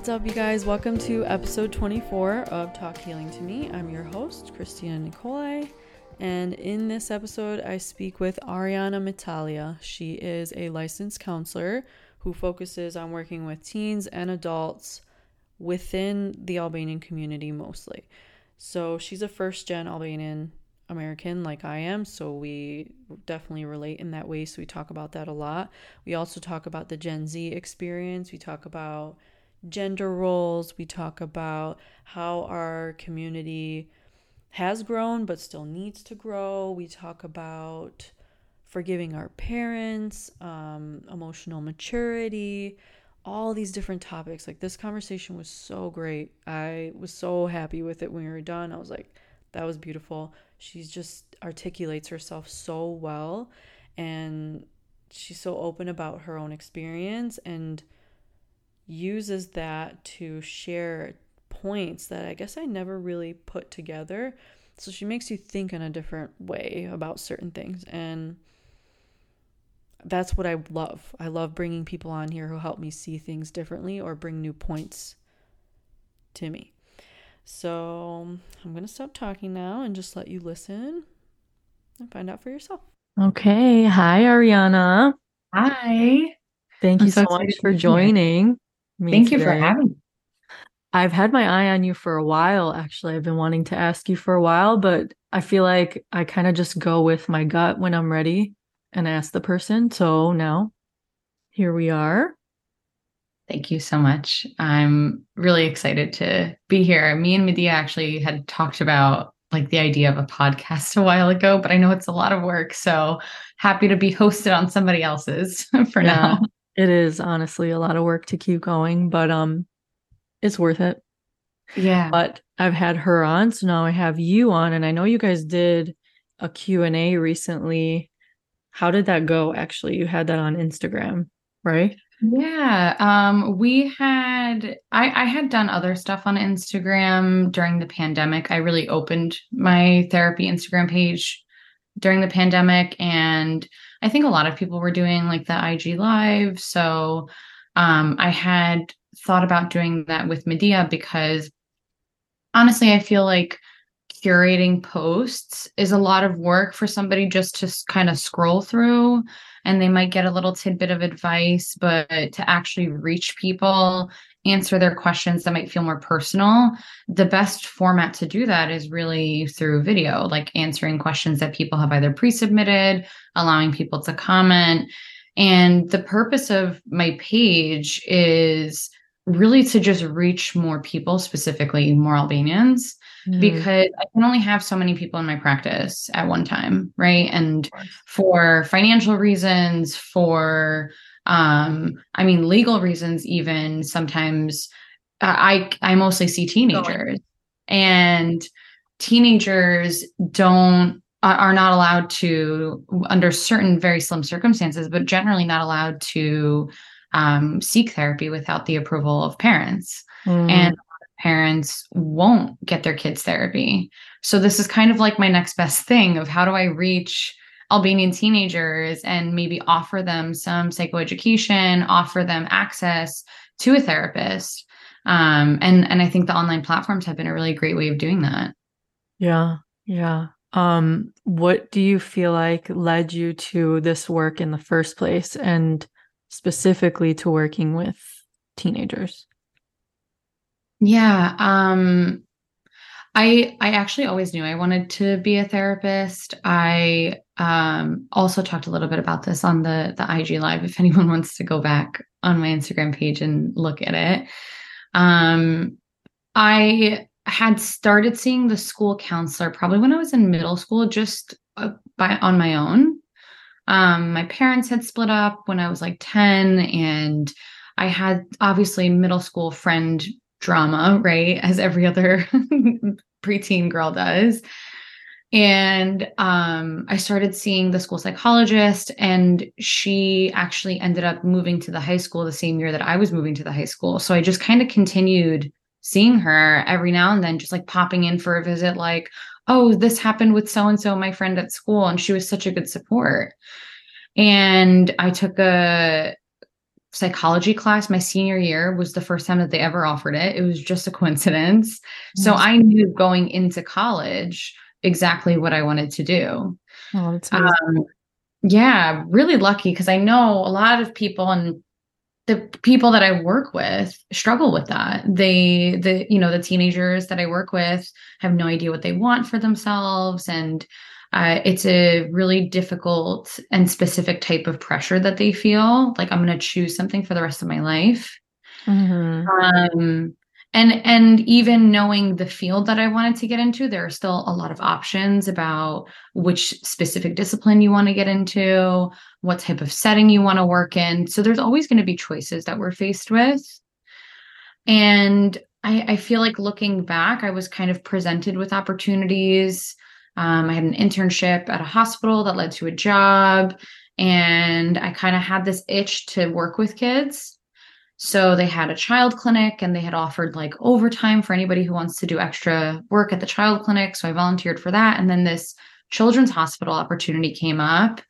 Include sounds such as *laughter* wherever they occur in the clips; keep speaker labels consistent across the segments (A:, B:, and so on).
A: What's up, you guys? Welcome to episode 24 of Talk Healing to Me. I'm your host, Kristina Nikolaj. And in this episode, I speak with Ariana Metalia. She is a licensed counselor who focuses on working with teens and adults within the Albanian community mostly. So she's a first gen Albanian American like I am, so we definitely relate in that way. So we talk about that a lot. We also talk about the Gen Z experience. We talk about gender roles. We talk about how our community has grown but still needs to grow. We talk about forgiving our parents, um, emotional maturity, all these different topics. Like this conversation was so great. I was so happy with it when we were done. I was like, that was beautiful. She just articulates herself so well and she's so open about her own experience and uses that to share points that I guess I never really put together. So she makes you think in a different way about certain things. And that's what I love. I love bringing people on here who help me see things differently or bring new points to me. So I'm going to stop talking now and just let you listen and find out for yourself.
B: Okay. Hi, Ariana.
C: Hi.
B: Thank I'm you so, so much for joining.
C: Thank today. you for having me.
B: I've had my eye on you for a while, actually. I've been wanting to ask you for a while, but I feel like I kind of just go with my gut when I'm ready and ask the person. So now here we are.
C: Thank you so much. I'm really excited to be here. Me and Medea actually had talked about like the idea of a podcast *laughs* a while ago, but I know it's a lot of work. So happy to be hosted on somebody else's *laughs* for yeah, now.
B: It is honestly a lot of work to keep going, but um it's worth it.
C: Yeah.
B: But I've had her on, so now I have you on and I know you guys did a Q&A recently. How did that go actually? You had that on Instagram, right?
C: Yeah. Um we had I I had done other stuff on Instagram during the pandemic. I really opened my therapy Instagram page during the pandemic and I think a lot of people were doing like the IG live. So um I had thought about doing that with Medea because honestly, I feel like curating posts is a lot of work for somebody just to kind of scroll through and they might get a little tidbit of advice, but to actually reach people, answer their questions that might feel more personal, the best format to do that is really through video, like answering questions that people have either pre submitted, allowing people to comment. And the purpose of my page is really to just reach more people, specifically more Albanians, mm. because I can only have so many people in my practice at one time, right? And for financial reasons, for um, I mean legal reasons, even sometimes uh, I I mostly see teenagers, and teenagers don't are not allowed to under certain very slim circumstances but generally not allowed to um, seek therapy without the approval of parents. Mm. And parents won't get their kids therapy. So this is kind of like my next best thing of how do I reach Albanian teenagers and maybe offer them some psychoeducation, offer them access to a therapist. Um, and and I think the online platforms have been a really great way of doing that.
B: Yeah, yeah. Um, what do you feel like led you to this work in the first place? And specifically to working with teenagers?
C: Yeah, um I I actually always knew I wanted to be a therapist. I um also talked a little bit about this on the the IG live if *laughs* anyone wants to go back on my Instagram page and look at it. Um I had started seeing the school counselor probably when I was in middle school just uh, by on my own um, my parents had split up when I was like 10, and I had obviously middle school friend drama, right? *laughs* As every other *laughs* preteen girl does. And um, I started seeing the school psychologist, and she actually ended up moving to the high school the same year that I was moving to the high school. So I just kind of continued seeing her every now and then, just like popping in for a visit, like, oh, this happened with so and so, my friend at school. And she was such a good support. And I took a psychology class my senior year was the first time that they ever offered it. It was just a coincidence. So I knew going into college exactly what I wanted to do.
B: Oh, that's
C: Um, yeah, really lucky because I know a lot of people and the people that I work with struggle with that. They, the, you know, the teenagers that I work with have no idea what they want for themselves. And uh, it's a really difficult and specific type of pressure that they feel like I'm going to choose something for the rest of my life.
B: Mhm.
C: Um, and and even knowing the field that I wanted to get into, there are still a lot of options about which specific discipline you want to get into, what type of setting you want to work in. So there's always going to be choices that we're faced with. And I, I feel like looking back, I was kind of presented with opportunities. Um, I had an internship at a hospital that led to a job, and I kind of had this itch to work with kids. So they had a child clinic and they had offered like overtime for anybody who wants to do extra work at the child clinic. So I volunteered for that. And then this children's hospital opportunity came up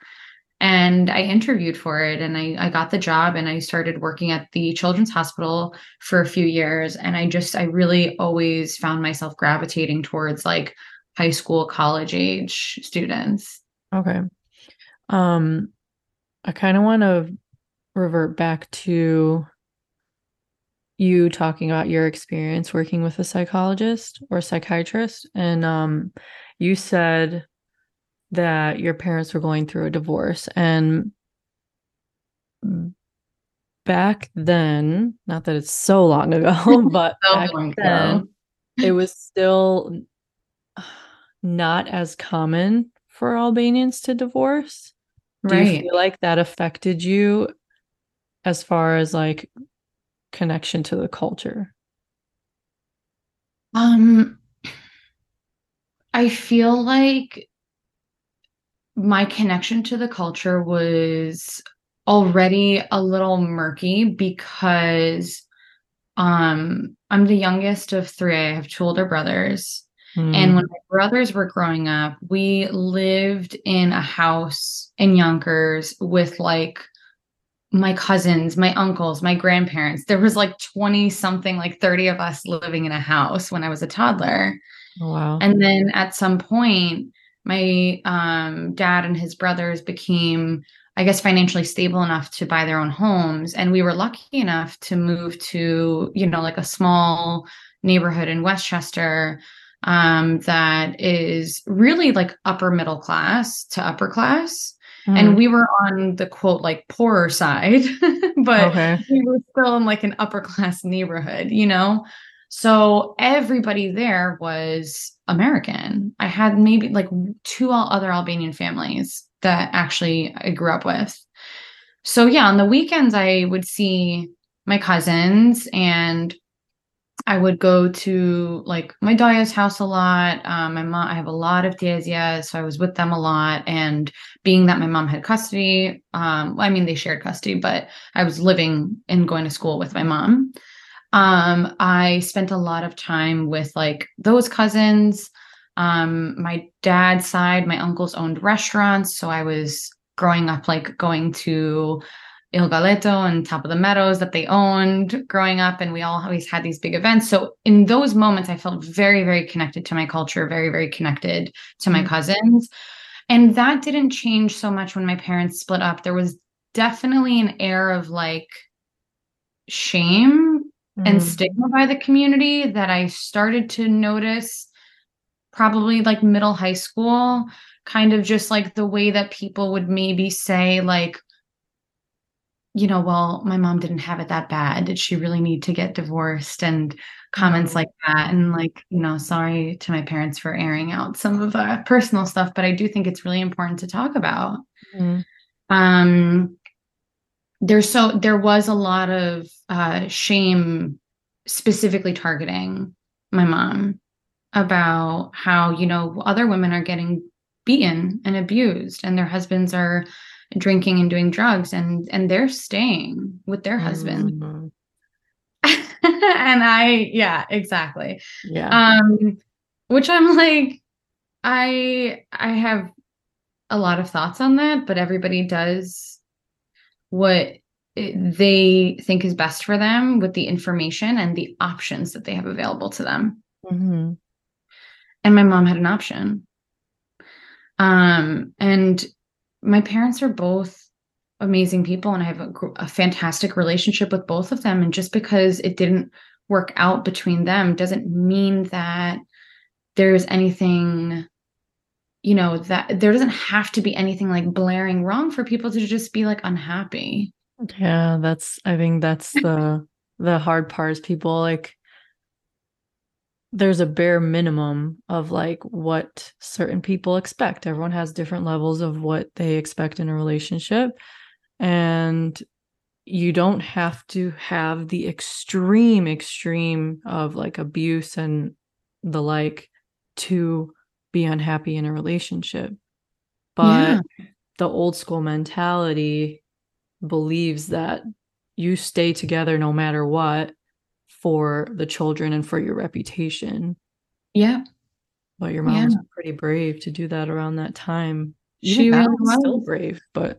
C: and I interviewed for it and I, I got the job and I started working at the children's hospital for a few years. And I just, I really always found myself gravitating towards like high school, college age students.
B: Okay. Um, I kind of want to revert back to you talking about your experience working with a psychologist or psychiatrist. And um, you said that your parents were going through a divorce. And back then, not that it's so long ago, *laughs* *laughs* but
C: So
B: back
C: long ago.
B: then, *laughs* it was still not as common for Albanians to divorce. Do you feel like that affected you as far as like connection to the culture?
C: Um, I feel like my connection to the culture was already a little murky because um I'm the youngest of three. I have two older brothers.
B: Mm.
C: And when my brothers were growing up, we lived in a house in Yonkers with like my cousins, my uncles, my grandparents. There was like 20 something, like 30 of us living in a house when I was a toddler.
B: Oh, wow.
C: And then at some point, my um, dad and his brothers became, I guess, financially stable enough to buy their own homes. And we were lucky enough to move to, you know, like a small neighborhood in Westchester um, that is really like upper middle class to upper class.
B: Mm.
C: And we were on the quote, like poorer side, *laughs* but
B: okay.
C: we were still in like an upper class neighborhood, you know? So everybody there was American. I had maybe like two other Albanian families that actually I grew up with. So yeah, on the weekends I would see my cousins and I would go to like my daya's house a lot. Um, my mom, I have a lot of tias, so I was with them a lot. And being that my mom had custody, um, I mean they shared custody, but I was living and going to school with my mom. Um, I spent a lot of time with like those cousins. Um, my dad's side, my uncles owned restaurants, so I was growing up like going to Il Galeto and Top of the Meadows that they owned growing up, and we all always had these big events. So in those moments, I felt very, very connected to my culture, very, very connected to my
B: Mhm.
C: cousins. And that didn't change so much when my parents split up. There was definitely an air of like shame and
B: Mm.
C: stigma by the community that I started to notice probably like middle high school, kind of just like the way that people would maybe say, like, you know, well, my mom didn't have it that bad. Did she really need to get divorced? And comments
B: Mhm.
C: like that. And like, you know, sorry to my parents for airing out some of the personal stuff, but I do think it's really important to talk about
B: Mm.
C: um there's so there was a lot of uh shame specifically targeting my mom about how you know other women are getting beaten and abused and their husbands are drinking and doing drugs and and they're staying with their husband
B: Mm. *laughs*
C: and i yeah exactly
B: Yeah.
C: um which i'm like i i have a lot of thoughts on that but everybody does what they think is best for them with the information and the options that they have available to them.
B: Mm-hmm.
C: And my mom had an option. Um, and my parents are both amazing people, and I have a, a fantastic relationship with both of them. And just because it didn't work out between them doesn't mean that there's anything you know that there doesn't have to be anything like blaring wrong for people to just be like unhappy
B: yeah that's i think that's the *laughs* the hard part is people like there's a bare minimum of like what certain people expect everyone has different levels of what they expect in a relationship and you don't have to have the extreme extreme of like abuse and the like to be unhappy in a relationship. But yeah. the old school mentality believes that you stay together no matter what for the children and for your reputation.
C: Yeah.
B: But your mom yeah. was pretty brave to do that around that time. She really was still brave, but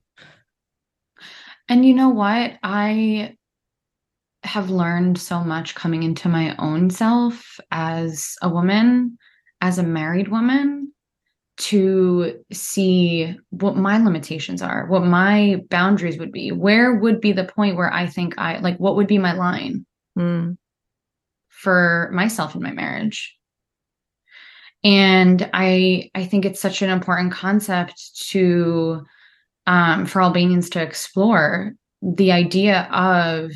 C: and you know what? I have learned so much coming into my own self as a woman as a married woman to see what my limitations are, what my boundaries would be. Where would be the point where I think I like what would be my line
B: mm.
C: For myself in my marriage? And I I think it's such an important concept to um, for Albanians to explore the idea of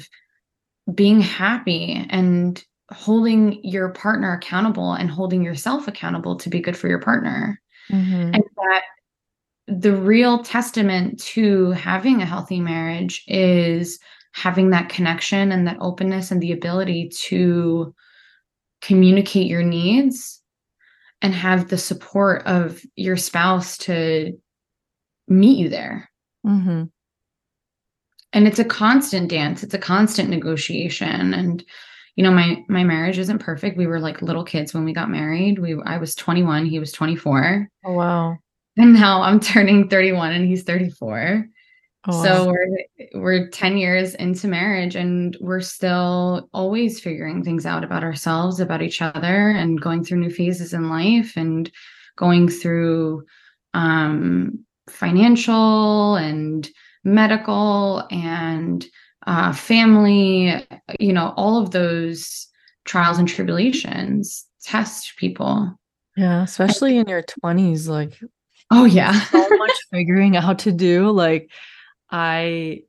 C: being happy and holding your partner accountable and holding yourself accountable to be good for your partner.
B: Mm-hmm.
C: And that the real testament to having a healthy marriage is having that connection and that openness and the ability to communicate your needs and have the support of your spouse to meet you there.
B: Mm-hmm.
C: And it's a constant dance, it's a constant negotiation. And you know my my marriage isn't perfect we were like little kids when we got married we i was 21 he was 24
B: oh wow
C: and now i'm turning 31 and he's 34 oh, so wow. we're we're 10 years into marriage and we're still always figuring things out about ourselves about each other and going through new phases in life and going through um financial and medical and uh, family, you know, all of those trials and tribulations test people.
B: Yeah, especially in your 20s. Like,
C: oh, yeah.
B: so much *laughs* figuring out to do. Like, I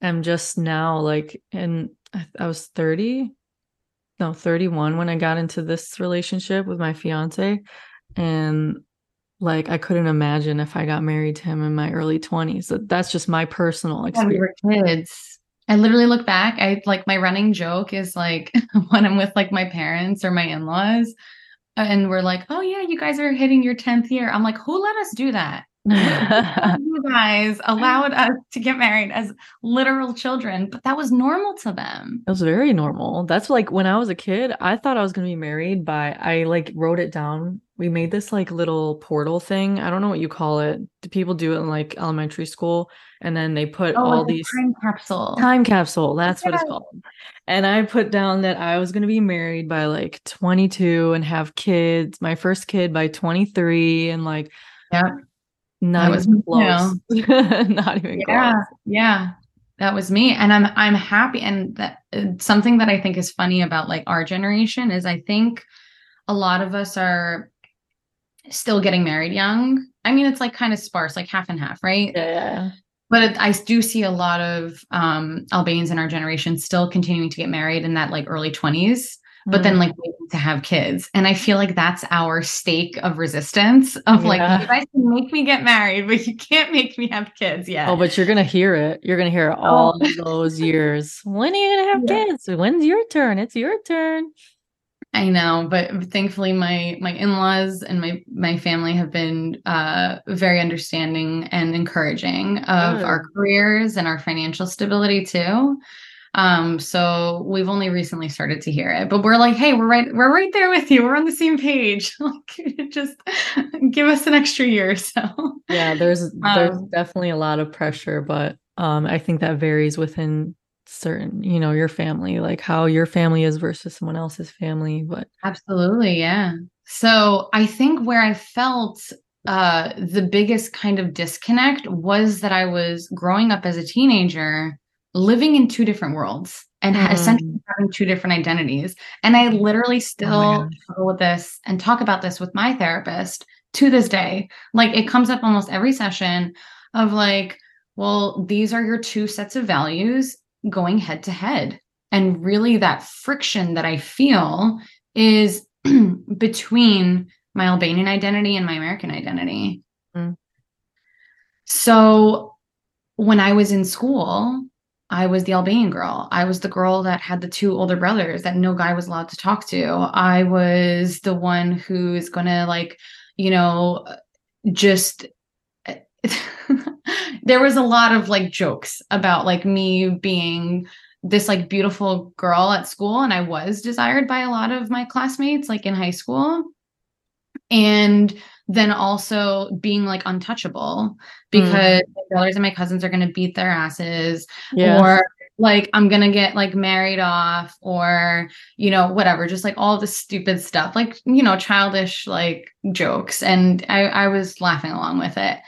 B: am just now, like, in, I was 30, no, 31 when I got into this relationship with my fiance. And like I couldn't imagine if I got married to him in my early 20s. That's just my personal experience.
C: Yeah, we were kids. I literally look back. I like my running joke is like *laughs* when I'm with like my parents or my in laws, and we're like, oh, yeah, you guys are hitting your 10th year. I'm like, who let us do that? You guys *laughs* allowed us to get married as literal children, but that was normal to them.
B: It was very normal. That's like when I was a kid, I thought I was going to be married by, I like wrote it down. We made this like little portal thing. I don't know what you call it. Do people do it in like elementary school? And then they put oh, all these
C: time capsule.
B: Time capsule. That's what it's called. And I put down that I was going to be married by like 22 and have kids, my first kid by 23 and like
C: yeah
B: not that even close. *laughs* not even
C: yeah,
B: close.
C: Yeah. That was me. And I'm I'm happy. And that uh, something that I think is funny about like our generation is I think a lot of us are still getting married young. I mean, it's like kind of sparse, like half and half, right?
B: Yeah.
C: But I do see a lot of um, Albanians in our generation still continuing to get married in that like early 20s but mm. then like waiting to have kids. And I feel like that's our stake of resistance of yeah. like, you guys can make me get married, but you can't make me have kids yet.
B: Oh, but you're gonna hear it. You're gonna hear it oh. all oh. those years. When are you gonna have yeah. kids? When's your turn? It's your turn.
C: I know, but thankfully my my in-laws and my my family have been uh very understanding and encouraging of Good. our careers and our financial stability too. Um, so we've only recently started to hear it, but we're like, hey, we're right, we're right there with you. We're on the same page. *laughs* Like, just give us an extra year. or So
B: yeah, there's there's um, definitely a lot of pressure, but um i think that varies within certain you know your family like how your family is versus someone else's family but
C: absolutely yeah so i think where i felt uh the biggest kind of disconnect was that i was growing up as a teenager living in two different worlds and mm. essentially having two different identities and i literally oh still oh with this and talk about this with my therapist to this day like it comes up almost every session of like well these are your two sets of values going head to head. And really, that friction that I feel is *clears throat* between my Albanian identity and my American identity. Mm. So when I was in school, I was the Albanian girl. I was the girl that had the two older brothers that no guy was allowed to talk to. I was the one who's going to, like, you know, just *laughs* there was a lot of like jokes about like me being this like beautiful girl at school and I was desired by a lot of my classmates like in high school and then also being like untouchable because mm. my brothers and my cousins are going to beat their asses yeah. or like I'm going to get like married off or you know whatever just like all the stupid stuff like you know childish like jokes and I I was laughing along with it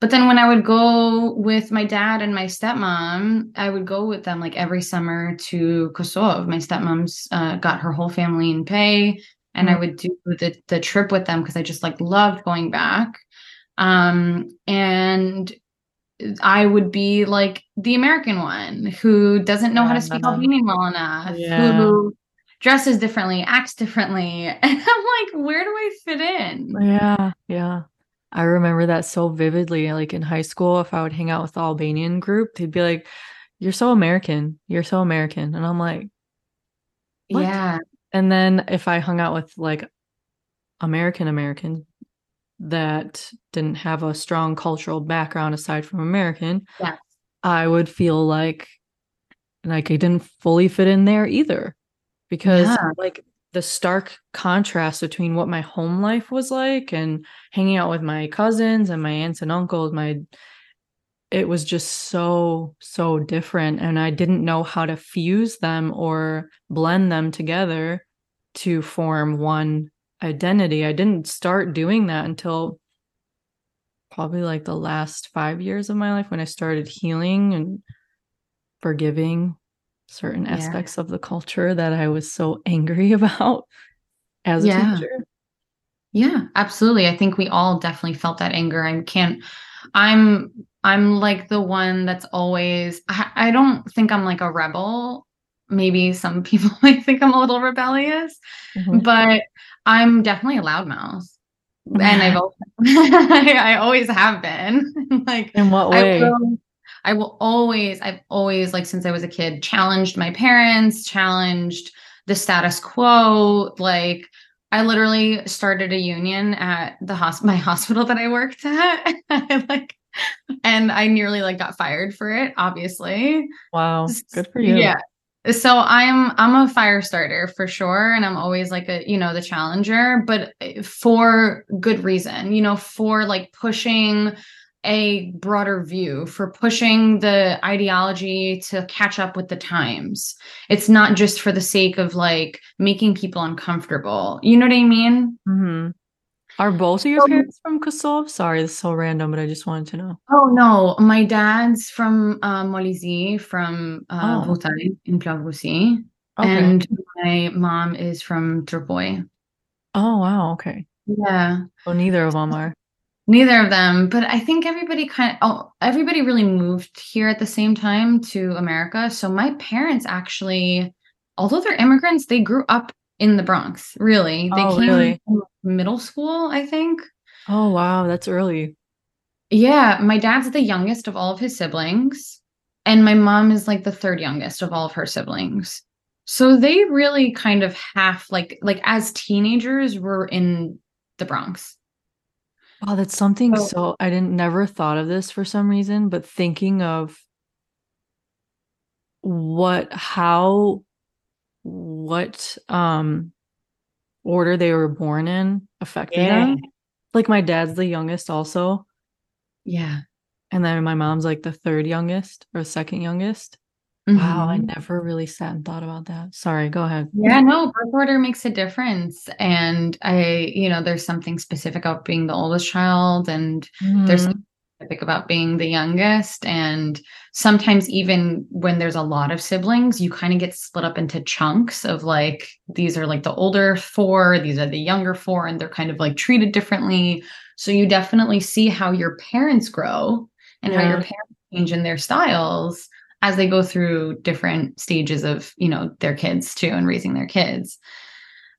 C: but then when I would go with my dad and my stepmom, I would go with them like every summer to Kosovo. My stepmom's uh, got her whole family in pay, and mm-hmm. I would do the the trip with them because I just like loved going back. Um, and I would be like the American one who doesn't know yeah, how to speak Albanian well enough, yeah. who dresses differently, acts differently. *laughs* And I'm like, where do I fit in?
B: Yeah, yeah. I remember that so vividly. Like in high school, if I would hang out with the Albanian group, they'd be like, You're so American. You're so American. And I'm like,
C: what? Yeah.
B: And then if I hung out with like American American that didn't have a strong cultural background aside from American,
C: yes.
B: I would feel like like I didn't fully fit in there either. Because yeah. like the stark contrast between what my home life was like and hanging out with my cousins and my aunts and uncles my it was just so so different and i didn't know how to fuse them or blend them together to form one identity i didn't start doing that until probably like the last 5 years of my life when i started healing and forgiving certain yeah. aspects of the culture that I was so *laughs* angry about as a yeah. teacher.
C: Yeah, absolutely. I think we all definitely felt that anger. I can't I'm I'm like the one that's always I, I don't think I'm like a rebel. Maybe some *laughs* people might think I'm a little rebellious, mm-hmm. but I'm definitely a loudmouth. and I've *laughs* always, I, *laughs* I always have been. like
B: in what way?
C: I will, I will always, I've always, like, since I was a kid, challenged my parents, challenged the status quo. Like, I literally started a union at the hosp- my hospital that I worked at. like, and I nearly like got fired for it, obviously.
B: Wow. Good for you.
C: Yeah. So I'm I'm a fire starter for sure and I'm always like a you know the challenger but eh, for good reason you know for like pushing a broader view for pushing the ideology to catch up with the times. It's not just for the sake of like making people uncomfortable. You know what I mean?
B: Mm-hmm. Are both of your parents from Kosovo? Sorry, this is so random, but I just wanted to know.
C: Oh no, my dad's from uh, Molise, from uh, oh. in Plavrusi, okay. and my mom is from Turpoj.
B: Oh wow, okay.
C: Yeah.
B: Well, neither of them are.
C: Neither of them, but I think everybody kind of oh, everybody really moved here at the same time to America. So my parents actually, although they're immigrants, they grew up in the Bronx. Really, they oh, came really? middle school, I think.
B: Oh wow, that's early.
C: Yeah, my dad's the youngest of all of his siblings, and my mom is like the third youngest of all of her siblings. So they really kind of half like like as teenagers were in the Bronx.
B: Oh, that's something so, so I didn't never thought of this for some reason, but thinking of what how what um order they were born in affected yeah. them. Like my dad's the youngest also.
C: Yeah.
B: And then my mom's like the third youngest or second youngest. Wow, I
C: Mhm.
B: never really sat and thought about that. Sorry, go ahead.
C: Yeah, no, birth order makes a difference. And I, you know, there's something specific about being the oldest child, and there's
B: Mhm.
C: something specific about being the youngest. And sometimes, even when there's a lot of siblings, you kind of get split up into chunks of like, these are like the older four, these are the younger four, and they're kind of like treated differently. So you definitely see how your parents grow and how your parents change in their styles as they go through different stages of you know their kids too and raising their kids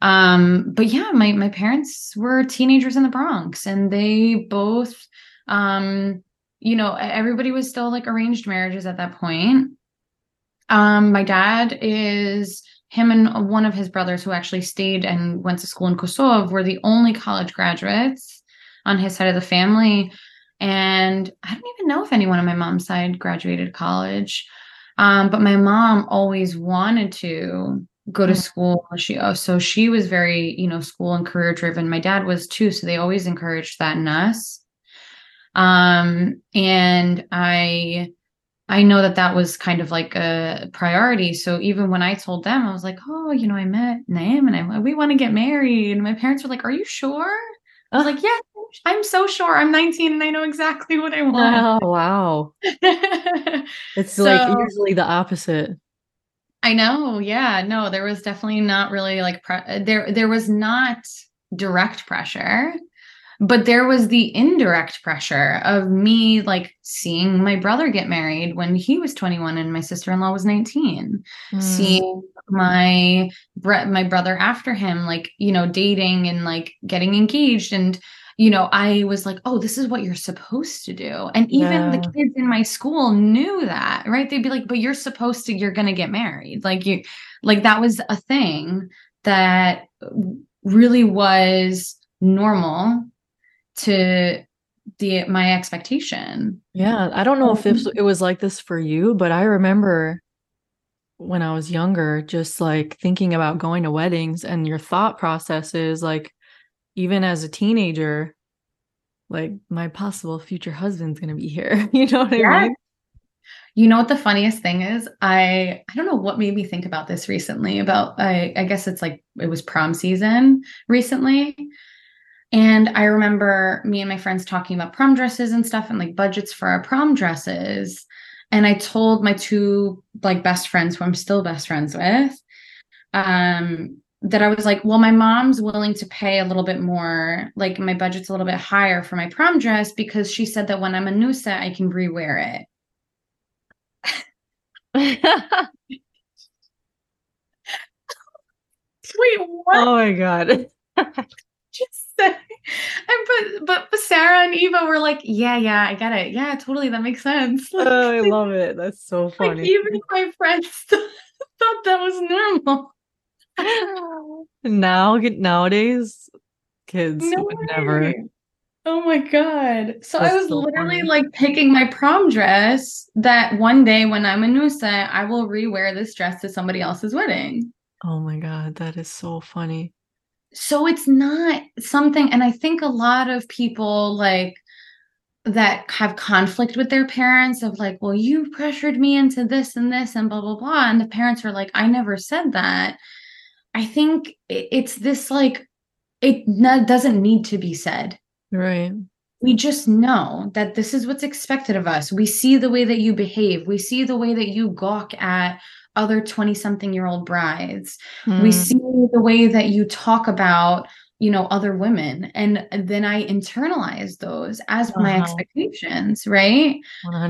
C: um but yeah my my parents were teenagers in the bronx and they both um you know everybody was still like arranged marriages at that point um my dad is him and one of his brothers who actually stayed and went to school in Kosovo were the only college graduates on his side of the family and I don't even know if anyone on my mom's side graduated college. Um, but my mom always wanted to go to
B: Mhm.
C: school. She oh, so she was very, you know, school and career driven. My dad was too, so they always encouraged that in us. Um, and I I know that that was kind of like a priority. So even when I told them, I was like, "Oh, you know, I met Naim and I we want to get married." And my parents were like, "Are you sure?" I was like, "Yeah, I'm so sure. I'm 19 and I know exactly what I want."
B: Oh, wow. *laughs* It's like usually the opposite.
C: I know. Yeah. No, there was definitely not really like pre- there there was not direct pressure, but there was the indirect pressure of me like seeing my brother get married when he was 21 and my sister-in-law was 19.
B: Mm.
C: Seeing my bre- my brother after him like, you know, dating and like getting engaged and you know, I was like, oh, this is what you're supposed to do. And even the kids in my school knew that, right? They'd be like, but you're supposed to, you're going to get married. Like, you, like that was a thing that really was normal to the, my expectation.
B: Yeah, I don't know if
C: Um,
B: it, it was like this for you, but I remember when I was younger, just like thinking about going to weddings and your thought process is like, even as a teenager, like my possible future husband's gonna be here. *laughs* You know what I
C: Yeah.
B: mean?
C: You know what the funniest thing is? I I don't know what made me think about this recently about I I guess it's like it was prom season recently. And I remember me and my friends talking about prom dresses and stuff and like budgets for our prom dresses. And I told my two like best friends who I'm still best friends with um that I was like, well, my mom's willing to pay a little bit more, like my budget's a little bit higher for my prom dress because she said that when I'm a Nusa, I can rewear it. *laughs* Wait, what?
B: Oh my God. *laughs*
C: just *laughs* say? And but but Sarah and Eva were like, yeah, yeah, I get it. Yeah, totally, that makes sense. Like, *laughs*
B: Oh, I love it. That's so *laughs*
C: like
B: funny.
C: even my friends thought that was normal.
B: Now, nowadays, kids
C: No
B: would never.
C: Oh my god. So I was
B: so
C: literally
B: funny.
C: like picking my prom dress that one day when I'm a Nusa, I will rewear this dress to somebody else's wedding.
B: Oh my God, that is so funny.
C: So it's not something and i think a lot of people like that have conflict with their parents of like well you pressured me into this and this and blah blah blah and the parents are like i never said that i think it's this like it doesn't need to be said
B: Right.
C: we just know that this is what's expected of us. We see the way that you behave. We see the way that you gawk at other 20 something year old brides. We
B: Mm,
C: see the way that you talk about, you know, other women. And then I internalize those as my
B: Uh-huh.
C: expectations, right?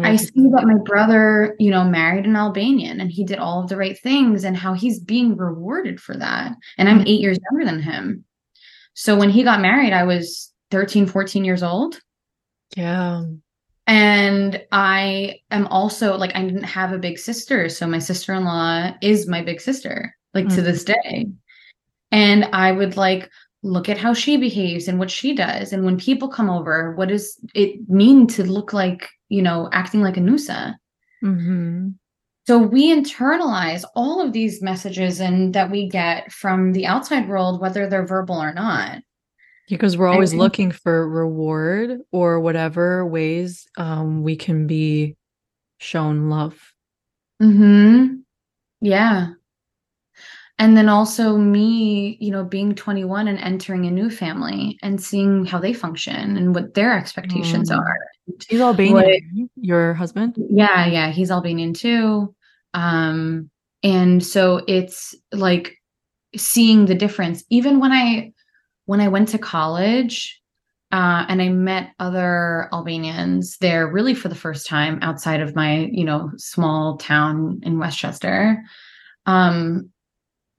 C: I
B: 100%.
C: see that my brother, you know, married an Albanian and he did all of the right things and how he's being rewarded for that. And I'm
B: Mhm.
C: eight years younger than him. So when he got married, I was 13, 14 years old.
B: Yeah.
C: And I am also like, I didn't have a big sister. So my sister in law is my big sister, like to
B: Mhm.
C: this day. And I would like look at how she behaves and what she does. And when people come over, what does it mean to look like, you know, acting like a Nusa?
B: hmm
C: So we internalize all of these messages and that we get from the outside world, whether they're verbal or not.
B: Because we're always looking for reward or whatever ways um, we can be shown love.
C: Mm-hmm. Yeah. And then also me, you know, being 21 and entering a new family and seeing how they function and what their expectations
B: Mm.
C: are.
B: He's Albanian,
C: What-
B: your husband.
C: Yeah, yeah, he's Albanian too. Um, and so it's like seeing the difference. Even when I when I went to college, uh, and I met other Albanians there really for the first time outside of my, you know, small town in Westchester. Um,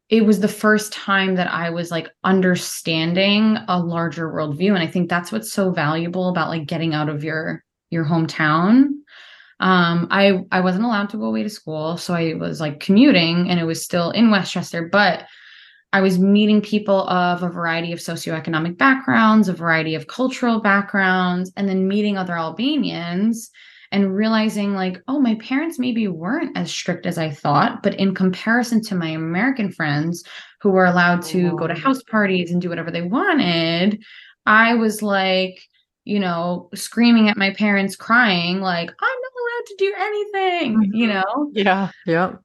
C: it was the first time that I was like understanding a larger worldview. And I think that's what's so valuable about like getting out of your your hometown. Um, I I wasn't allowed to go away to school, so I was like commuting and it was still in Westchester, but I was meeting people of a variety of socioeconomic backgrounds, a variety of cultural backgrounds, and then meeting other Albanians and realizing, like, oh, my parents maybe weren't as strict as I thought, but in comparison to my American friends who were allowed to go to house parties and do whatever they wanted, I was like, you know, screaming at my parents, crying, like, I'm not allowed to do anything, you
B: Mhm.
C: know?
B: Yeah. Yep.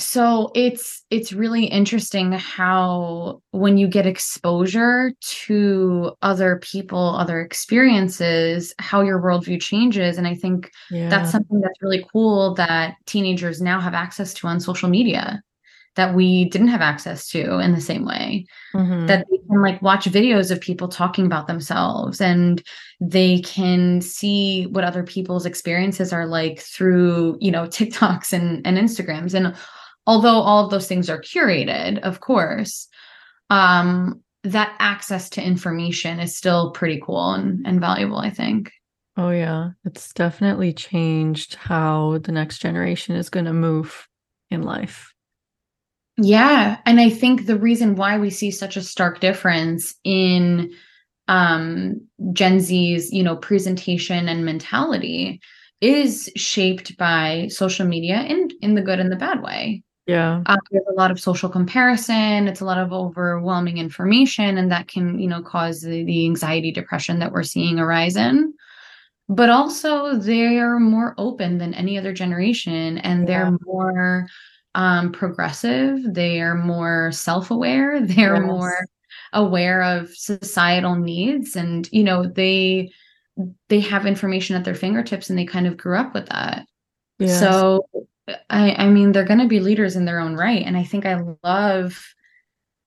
C: So it's it's really interesting how when you get exposure to other people other experiences how your worldview changes and i think
B: Yeah.
C: that's something that's really cool that teenagers now have access to on social media that we didn't have access to in the same way
B: Mhm.
C: that they can like watch videos of people talking about themselves and they can see what other people's experiences are like through you know tiktoks and, and instagrams and although all of those things are curated of course um that access to information is still pretty cool and, and valuable i think
B: Oh yeah, it's definitely changed how the next generation is going to move in life.
C: Yeah, and I think the reason why we see such a stark difference in um Gen Z's, you know, presentation and mentality is shaped by social media in in the good and the bad way.
B: Yeah.
C: Uh, there's a lot of social comparison. It's a lot of overwhelming information, and that can, you know, cause the, the anxiety, depression that we're seeing arise in. But also, they're more open than any other generation, and they're more um, progressive. They are more self-aware. *laughs* They're
B: Yes.
C: more aware of societal needs, and you know, they they have information at their fingertips, and they kind of grew up with that.
B: Yes.
C: So I I mean they're going to be leaders in their own right and I think I love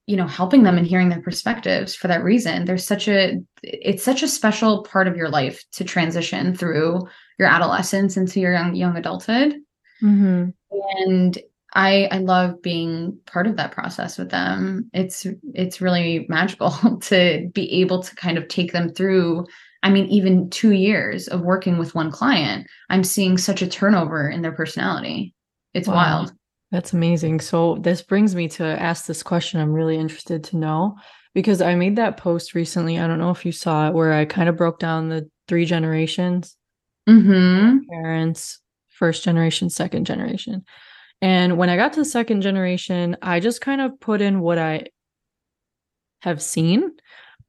C: you know helping them and hearing their perspectives for that reason. There's such a it's such a special part of your life to transition through your adolescence into your young young adulthood
B: Mhm.
C: and I I love being part of that process with them. It's it's really magical *laughs* to be able to kind of take them through I mean even 2 years of working with one client. I'm seeing such a turnover in their personality. It's
B: Wow.
C: wild.
B: That's amazing. So this brings me to ask this question. I'm really interested to know because I made that post recently. I don't know if you saw it, where I kind of broke down the three generations
C: Mhm.
B: parents, first generation, second generation. And when I got to the second generation, I just kind of put in what I have seen,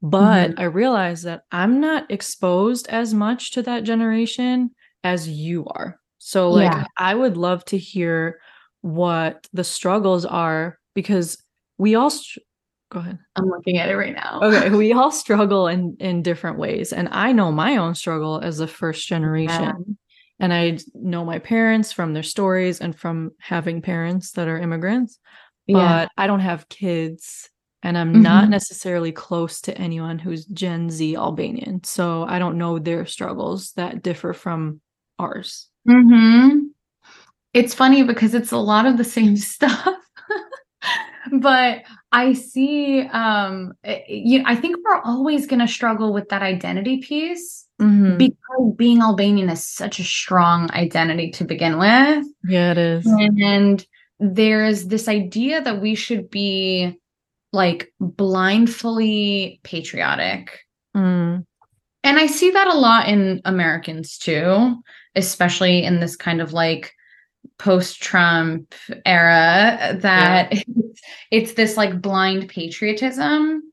B: Mm-hmm. but I realized that I'm not exposed as much to that generation as you are. So, like,
C: Yeah.
B: I would love to hear what the struggles are because we all, str- go ahead.
C: I'm looking at it right now.
B: Okay, we *laughs* all struggle in in different ways, and I know my own struggle as a first generation, and I know my parents from their stories and from having parents that are immigrants.
C: Yeah.
B: But I don't have kids, and I'm not
C: Mhm.
B: necessarily close to anyone who's Gen Z Albanian, so I don't know their struggles that differ from ours.
C: hmm It's funny because it's a lot of the same *laughs* stuff. but I see um eh, you I think we're always going to struggle with that identity piece
B: Mhm.
C: because being Albanian is such a strong identity to begin with.
B: yeah, it is.
C: And there's this idea that we should be like blindfully patriotic.
B: Mm,
C: And I see that a lot in Americans too, especially in this kind of like post Trump era that it's, *laughs* it's this like blind patriotism.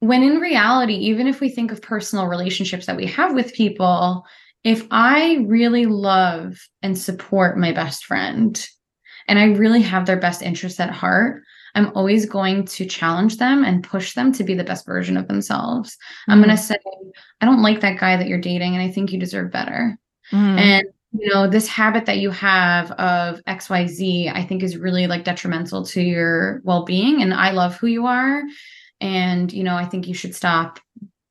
C: When in reality, even if we think of personal relationships that we have with people, if I really love and support my best friend and I really have their best interests at heart, I'm always going to challenge them and push them to be the best version of themselves. Mm-hmm. I'm going to say, I don't like that guy that you're dating and I think you deserve better. Mm-hmm. And you know this habit that you have of xyz i think is really like detrimental to your well-being and i love who you are and you know i think you should stop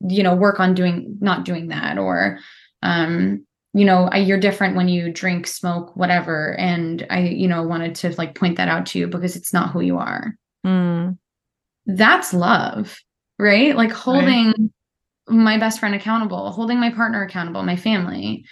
C: you know work on doing not doing that or um you know I, you're different when you drink smoke whatever. And i you know wanted to like point that out to you because it's not who you are. Mm. that's love right? Like holding right. my best friend accountable holding my partner accountable my family.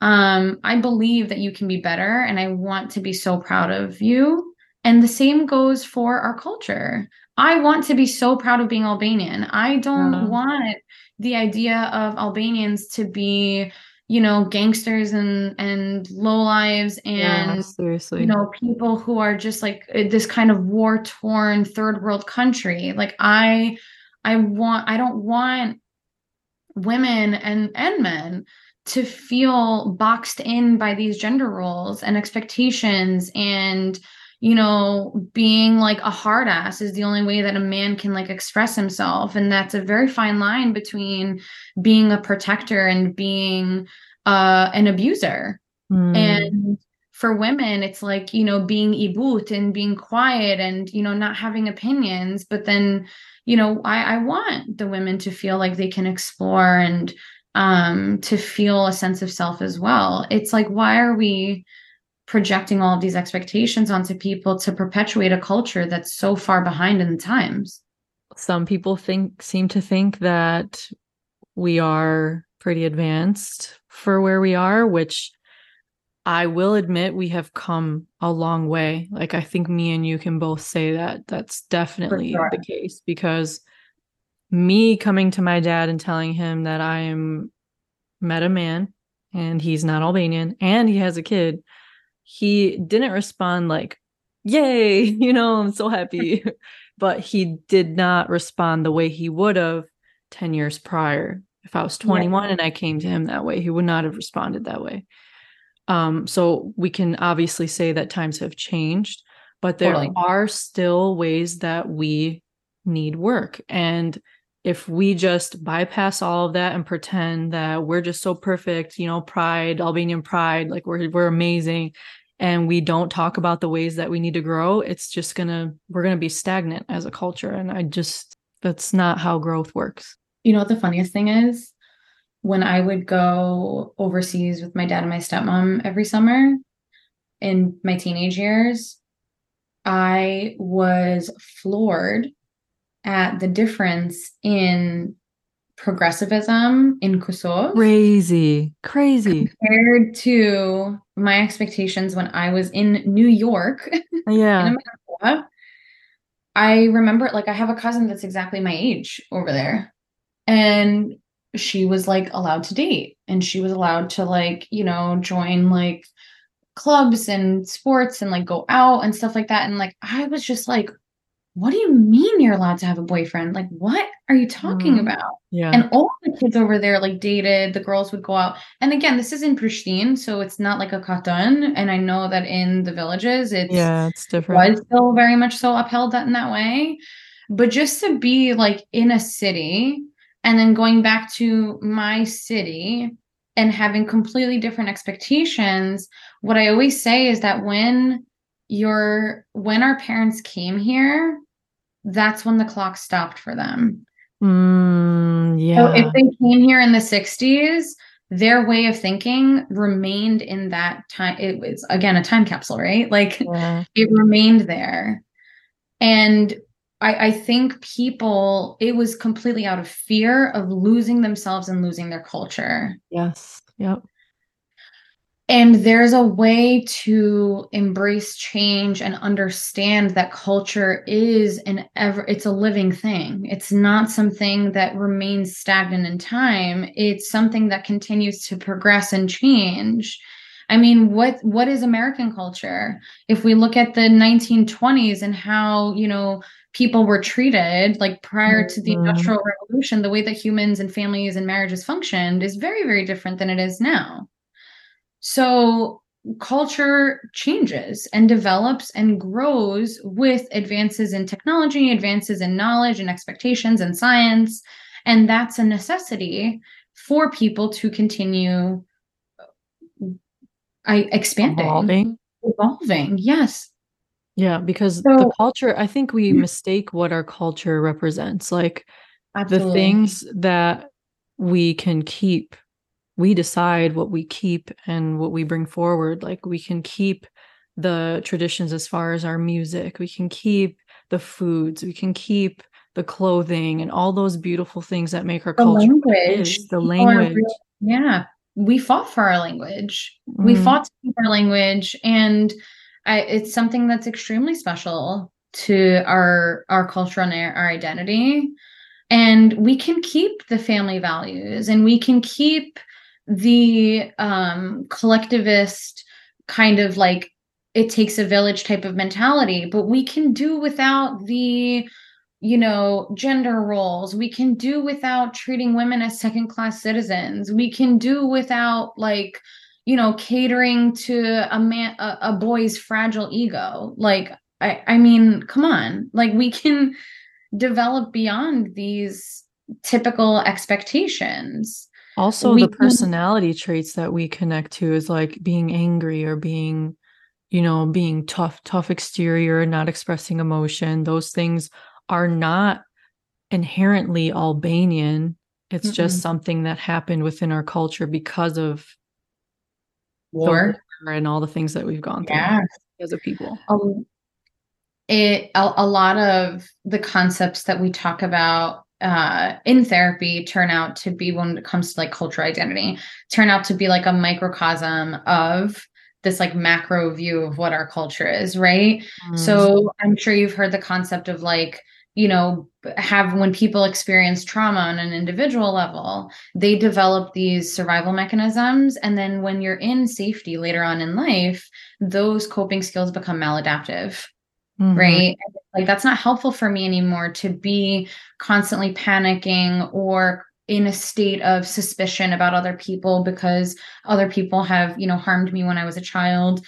C: Um i believe that you can be better and i want to be so proud of you. And the same goes for our culture. I want to be so proud of being albanian. I don't uh-huh. want the idea of albanians to be you know gangsters and and low lives and yeah,
B: seriously.
C: you know people who are just like uh, this kind of war torn third world country. Like i i want i don't want women and and men to feel boxed in by these gender roles and expectations and you know being like a hard ass is the only way that a man can like express himself and that's a very fine line between being a protector and being uh an abuser mm. and for women it's like you know being ibut and being quiet and you know not having opinions but then you know i i want the women to feel like they can explore and um, to feel a sense of self as well. It's like, why are we projecting all of these expectations onto people to perpetuate a culture that's so far behind in the times?
B: Some people think seem to think that we are pretty advanced for where we are, which I will admit we have come a long way. Like I think me and you can both say that that's definitely sure. the case because me coming to my dad and telling him that I am met a man and he's not Albanian and he has a kid, he didn't respond like, Yay, *laughs* you know, I'm so *laughs* happy. but he did not respond the way he would have 10 years prior. If I was 21 yeah. and I came to him that way, he would not have responded that way. Um, so we can obviously say that times have changed, but there totally. are still ways that we need work. And if we just bypass all of that and pretend that we're just so perfect, you know, pride, Albanian pride, like we're we're amazing, and we don't talk about the ways that we need to grow, it's just gonna we're gonna be stagnant as a culture. And I just that's not how growth works.
C: You know what the funniest thing is? When I would go overseas with my dad and my stepmom every summer in my teenage years, I was floored at the difference in progressivism in Kosovo.
B: Crazy, crazy.
C: Compared to my expectations when I was in New York. *laughs*
B: Yeah. in America.
C: I remember like I have a cousin that's exactly my age over there. And she was like allowed to date and she was allowed to like, you know, join like clubs and sports and like go out and stuff like that. And like I was just like, what do you mean you're allowed to have a boyfriend? Like, what are you talking mm, about?
B: Yeah.
C: And all the kids over there like dated, the girls would go out. And again, this is in Pristina, so it's not like a katund. And I know that in the villages, it's
B: yeah, it's different.
C: Was still very much so upheld that in that way. But just to be like in a city and then going back to my city and having completely different expectations, what I always say is that when your when our parents came here that's when the clock stopped for them.
B: Mm, yeah.
C: So if they came here in the 60s, their way of thinking remained in that time. It was, again, a time capsule, right? *laughs* Like yeah. it remained there. And I, I think people, it was completely out of fear of losing themselves and losing their culture.
B: Yes. Yep
C: and there's a way to embrace change and understand that culture is an ever it's a living thing. It's not something that remains stagnant in time. It's something that continues to progress and change. I mean what what is american culture? If we look at the 1920s and how you know people were treated like prior to the
B: Mhm.
C: industrial revolution the way that humans and families and marriages functioned is very very different than it is now so culture changes and develops and grows with advances in technology advances in knowledge and expectations and science and that's a necessity for people to continue uh, I expanding
B: Evolving.
C: evolving yes
B: Yeah, because the culture, I think we mm-hmm. mistake what our culture represents. Like the things that we can keep, we decide what we keep and what we bring forward. Like we can keep the traditions as far as our music, we can keep the foods, we can keep the clothing and all those beautiful things that make our
C: the
B: culture
C: language
B: is, the language.
C: real- yeah we fought for our language we
B: Mhm.
C: fought to keep our language and I, it's something that's extremely special to our our culture and our, our identity and we can keep the family values and we can keep the um collectivist kind of like it takes a village type of mentality but we can do without the you know gender roles. We can do without treating women as second class citizens. We can do without like you know catering to a man a, a boy's fragile ego. Like i i mean come on. Like we can develop beyond these typical expectations
B: Also,
C: we
B: the
C: can-
B: personality traits that we connect to is like being angry or being, you know, being tough, tough exterior, not expressing emotion. Those things are not inherently Albanian. It's just
C: Mm-mm.
B: something that happened within our culture because of
C: war
B: war and all the things that we've gone through
C: yeah
B: as a people.
C: um, it a, a lot of the concepts that we talk about uh, in therapy turn out to be when it comes to like cultural identity turn out to be like a microcosm of this like macro view of what our culture is right
B: Mm.
C: so i'm sure you've heard the concept of like you know have when people experience trauma on an individual level they develop these survival mechanisms and then when you're in safety later on in life those coping skills become maladaptive
B: Mhm.
C: right like that's not helpful for me anymore to be constantly panicking or in a state of suspicion about other people because other people have you know harmed me when i was a child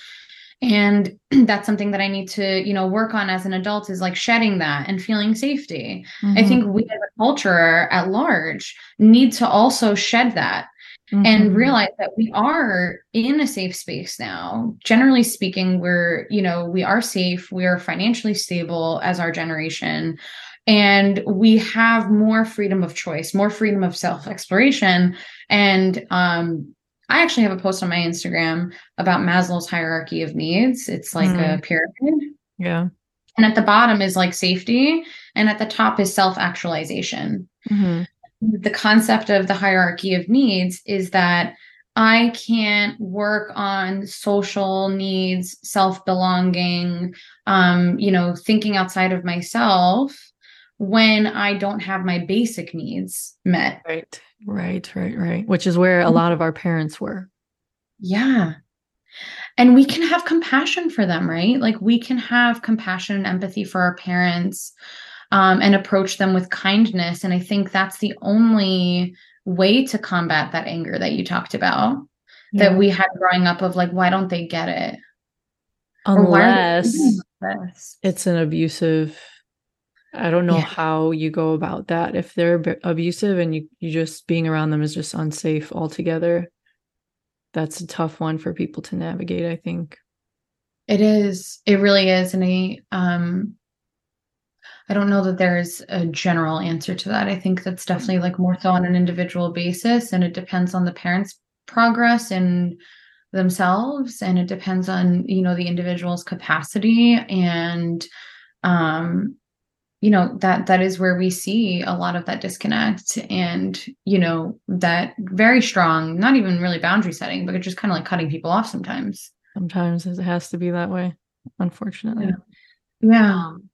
C: and *clears throat* that's something that i need to you know work on as an adult is like shedding that and feeling safety i
B: Mhm.
C: think we as a culture at large need to also shed that and
B: Mhm.
C: realize that we are in a safe space now generally speaking we're you know we are safe we are financially stable as our generation and we have more freedom of choice more freedom of self exploration and um i actually have a post on my instagram about maslow's hierarchy of needs it's like a pyramid
B: Yeah.
C: and at the bottom is like safety and at the top is self actualization
B: Mhm.
C: The concept of the hierarchy of needs is that I can't work on social needs, self belonging, um, you know, thinking outside of myself when I don't have my basic needs met.
B: Right. Right. Right. Right. Which is where a lot of our parents were.
C: Yeah. And we can have compassion for them, right? Like we can have compassion and empathy for our parents um, and approach them with kindness. And I think that's the only way to combat that anger that you talked about that we had growing up of like, why don't they get it? Or why are they
B: Unless it's an abusive i don't know
C: Yeah.
B: how you go about that if they're abusive and you, you just being around them is just unsafe altogether that's a tough one for people to navigate i think
C: It is. It really is. And I um I don't know that there's a general answer to that. I think that's definitely like more so on an individual basis and it depends on the parents' progress and themselves and it depends on, you know, the individual's capacity and um you know that that is where we see a lot of that disconnect and you know that very strong not even really boundary setting but it's just kind of like cutting people off sometimes.
B: Sometimes it has to be that way unfortunately.
C: Yeah.
B: Um,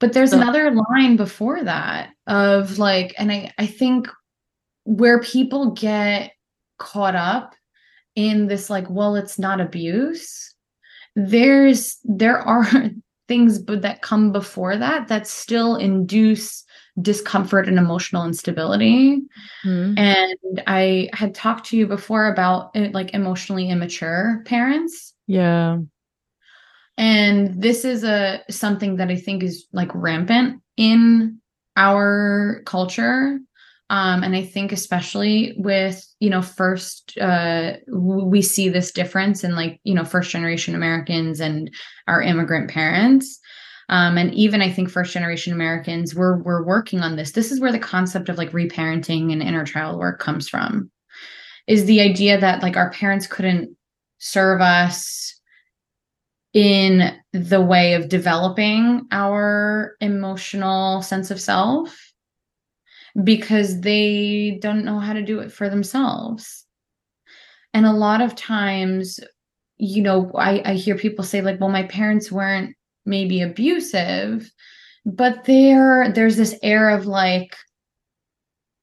C: But there's
B: So-
C: another line before that of like, and I, I think where people get caught up in this, like, well, it's not abuse. There's, there are, *laughs* things but that come before that that still induce discomfort and emotional instability
B: Mhm.
C: and i had talked to you before about eh, like emotionally immature parents
B: Yeah.
C: And this is a something that i think is like rampant in our culture. Um, and i think especially with you know first uh, we see this difference in like you know first generation americans and our immigrant parents. Um, and even i think first generation americans we're we're working on this. This is where the concept of like reparenting and inner child work comes from is the idea that like our parents couldn't serve us in the way of developing our emotional sense of self because they don't know how to do it for themselves. And a lot of times, you know, I, I hear people say, like, well, my parents weren't maybe abusive, but there there's this air of like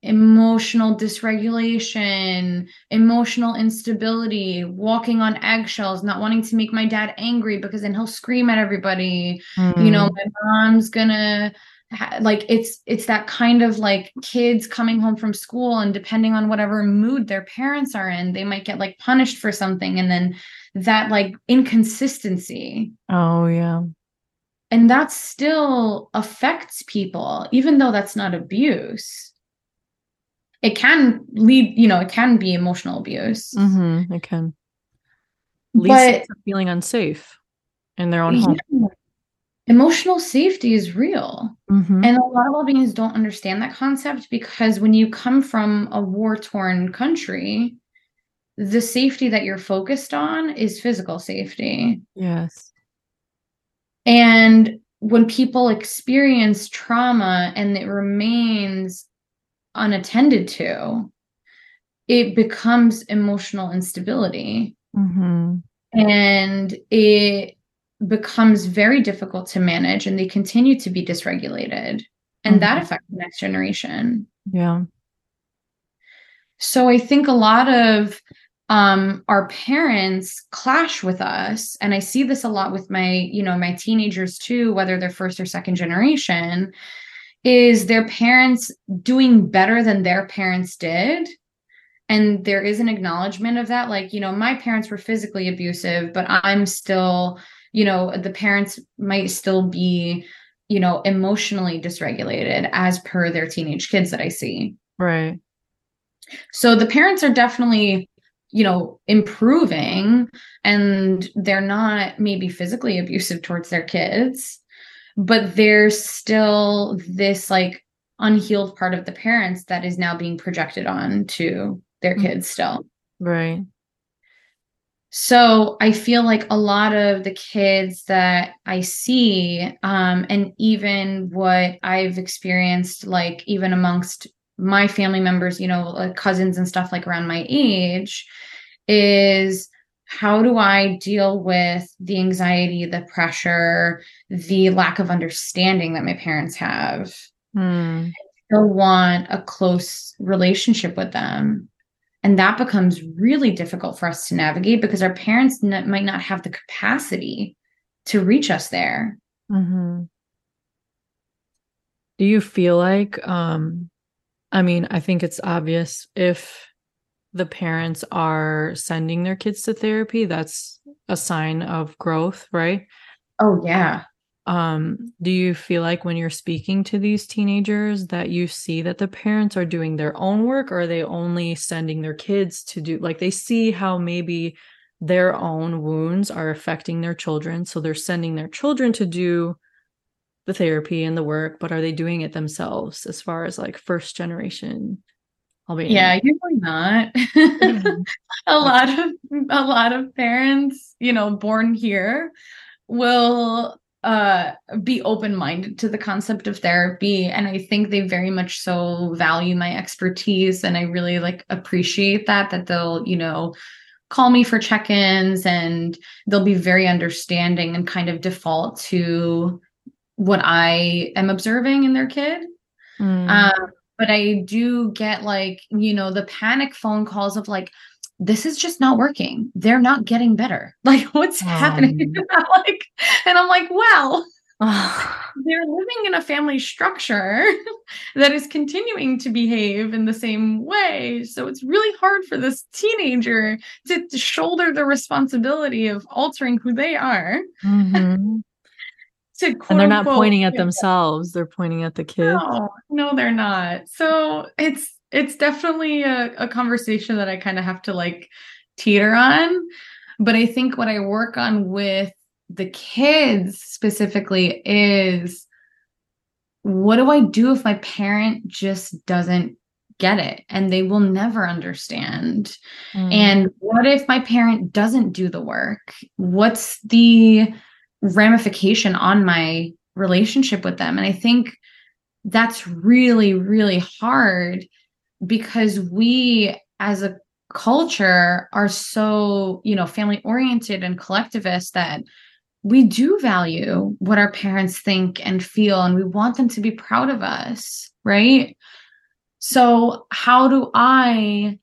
C: emotional dysregulation, emotional instability, walking on eggshells, not wanting to make my dad angry because then he'll scream at everybody. You know,
B: Mm.
C: my mom's gonna ha- like it's it's that kind of like kids coming home from school and depending on whatever mood their parents are in, they might get like punished for something and then that like inconsistency
B: Oh yeah.
C: and that still affects people even though that's not abuse it can lead you know it can be emotional abuse
B: Mm-hmm. It can.
C: but
B: Least feeling unsafe in their own home.
C: yeah, emotional safety is real
B: Mm-hmm.
C: and a lot of well-beings don't understand that concept because when you come from a war-torn country the safety that you're focused on is physical safety
B: Yes.
C: And when people experience trauma and it remains unattended to, it becomes emotional instability
B: Mm-hmm.
C: and it becomes very difficult to manage and they continue to be dysregulated. And that
B: Mhm.
C: affects the next generation.
B: Yeah.
C: So I think a lot of um our parents clash with us and I see this a lot with my, you know, my teenagers too, whether they're first or second generation, is their parents doing better than their parents did. And there is an acknowledgement of that like, you know, my parents were physically abusive, but I'm still, you know, the parents might still be, you know, emotionally dysregulated as per their teenage kids that I see.
B: Right.
C: So the parents are definitely, you know, improving and they're not maybe physically abusive towards their kids, but there's still this like unhealed part of the parents that is now being projected on to their
B: Mhm.
C: kids still.
B: Right.
C: So I feel like a lot of the kids that I see, um, and even what I've experienced, like even amongst my family members, you know, like cousins and stuff like around my age, is how do I deal with the anxiety, the pressure, the lack of understanding that my parents have?
B: Hmm.
C: Still want a close relationship with them. And that becomes really difficult for us to navigate because our parents n- might not have the capacity to reach us there.
B: Mm-hmm. Do you feel like, um, I mean, I think it's obvious if the parents are sending their kids to therapy, that's a sign of growth, right?
C: Oh, yeah.
B: Um, do you feel like when you're speaking to these teenagers that you see that the parents are doing their own work or are they only sending their kids to do like they see how maybe their own wounds are affecting their children, so they're sending their children to do the therapy and the work, but are they doing it themselves as far as like first generation
C: Yeah, usually not. *laughs* a lot of a lot of parents, you know, born here will uh be open-minded to the concept of therapy and I think they very much so value my expertise and I really like appreciate that that they'll, you know, call me for check-ins and they'll be very understanding and kind of default to what I am observing in their kid.
B: Mm,
C: Um, but I do get like, you know, the panic phone calls of like, this is just not working. They're not getting better. *laughs* Like, what's happening?
B: Um. *laughs*
C: like, and I'm like, well, *laughs* they're living in a family structure that is continuing to behave in the same way. So it's really hard for this teenager to, to shoulder the responsibility of altering who they are. Mm-hmm.
B: To and they're not pointing at themselves; they're pointing at the kids.
C: No, no, they're not. So it's it's definitely a, a conversation that I kind of have to like teeter on. But I think what I work on with the kids specifically is what do I do if my parent just doesn't get it and they will never understand? Mm. And what if my parent doesn't do the work? What's the ramification on my relationship with them? And I think that's really, really hard because we as a culture are so, you know, family oriented and collectivist that we do value what our parents think and feel, and we want them to be proud of us, right? So, how do I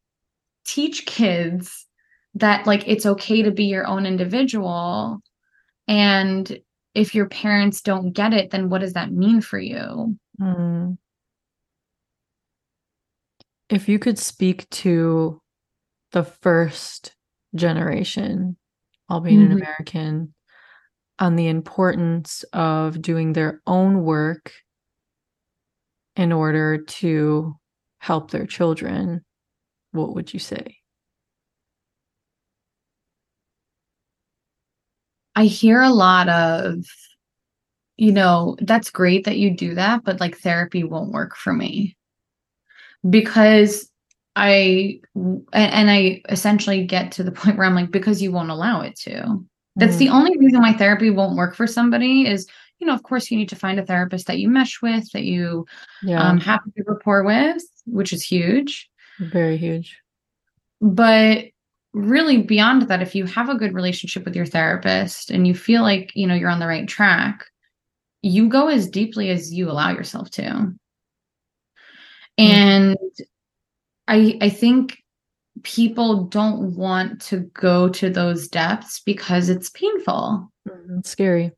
C: teach kids that, like, it's okay to be your own individual? And if your parents don't get it, then what does that mean for you? Mm.
B: If you could speak to the first generation, Albanian mm-hmm. an American, on the importance of doing their own work in order to help their children, what would you say?
C: I hear a lot of, you know, that's great that you do that, but like therapy won't work for me because I, and I essentially get to the *laughs* point where I'm like, because you won't allow it to. That's mm. the only reason why therapy won't work for somebody is, you know, of course, you need to find a therapist that you mesh with, that you yeah. um, have a rapport with, which is huge.
B: Very huge.
C: But really, beyond that, if you have a good relationship with your therapist and you feel like, you know, you're on the right track, you go as deeply as you allow yourself to. Mm. And I I think people don't want to go to those depths because it's painful.
B: Mm-hmm. It's scary.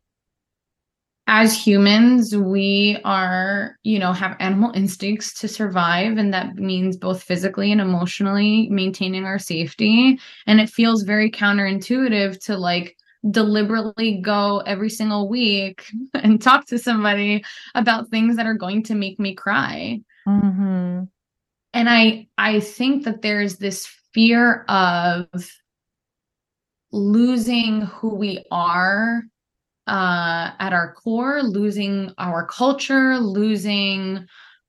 C: As humans, we are, you know, have animal instincts to survive. And that means both physically and emotionally maintaining our safety. And it feels very counterintuitive to like deliberately go every single week *laughs* and talk to somebody about things that are going to make me cry. Mm-hmm and i i think that there's this fear of losing who we are uh, at our core losing our culture losing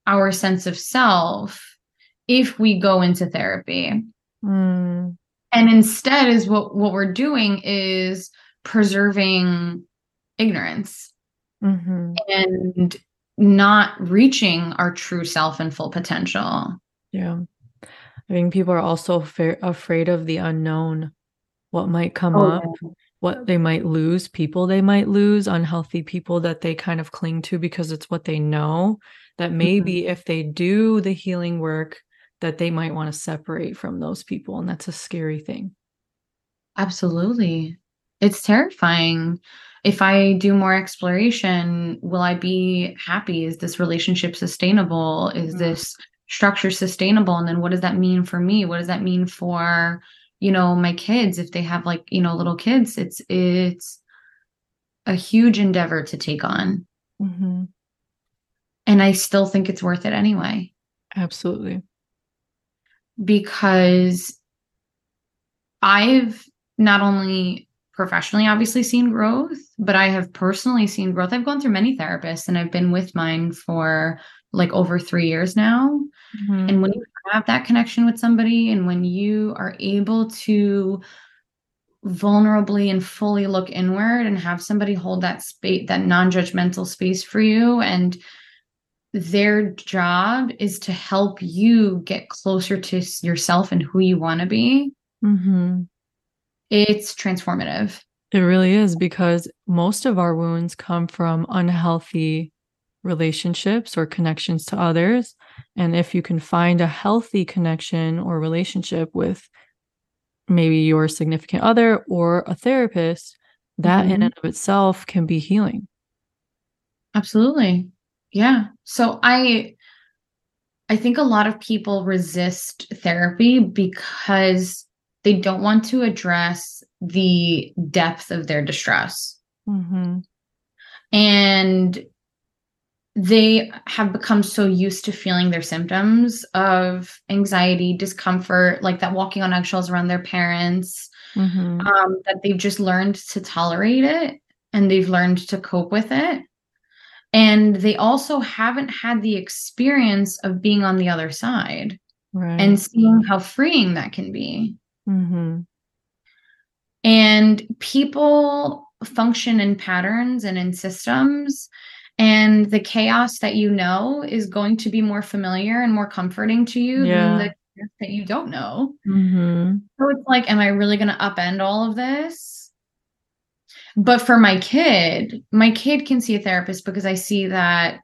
C: our sense of self if we go into therapy mm. and instead is what what we're doing is preserving ignorance mm-hmm. and not reaching our true self and full potential
B: yeah. I think people are also fa- afraid of the unknown, what might come oh, up, yeah. What they might lose, people they might lose, unhealthy people that they kind of cling to because it's what they know. That maybe mm-hmm. if they do the healing work, that they might want to separate from those people. And that's a scary thing.
C: Absolutely. It's terrifying. If I do more exploration, will I be happy? Is this relationship sustainable? Is mm-hmm. this structure sustainable and then what does that mean for me what does that mean for you know my kids if they have like you know little kids it's it's a huge endeavor to take on. Mm-hmm. and i still think it's worth it anyway.
B: Absolutely.
C: Because i've not only professionally obviously seen growth but i have personally seen growth. I've gone through many therapists and i've been with mine for like over three years now. Mm-hmm. And when you have that connection with somebody and when you are able to vulnerably and fully look inward and have somebody hold that space, that non judgmental space for you, and their job is to help you get closer to yourself and who you want to be. Mm-hmm. It's transformative.
B: It really is because most of our wounds come from unhealthy relationships or connections to others. And if you can find a healthy connection or relationship with maybe your significant other or a therapist, that mm-hmm. in and of itself can be healing.
C: absolutely. Yeah. So I I think a lot of people resist therapy because they don't want to address the depth of their distress.
B: Mm-hmm.
C: And they have become so used to feeling their symptoms of anxiety, discomfort, like that walking on eggshells around their parents,
B: Mm-hmm.
C: um, that they've just learned to tolerate it and they've learned to cope with it. And they also haven't had the experience of being on the other side
B: Right.
C: and seeing how freeing that can be.
B: mm-hmm.
C: And people function in patterns and in systems. And the chaos that you know is going to be more familiar and more comforting to you
B: Yeah.
C: than the chaos that you don't know.
B: Mm-hmm.
C: So it's like, am I really going to upend all of this? But for my kid, my kid can see a therapist because I see that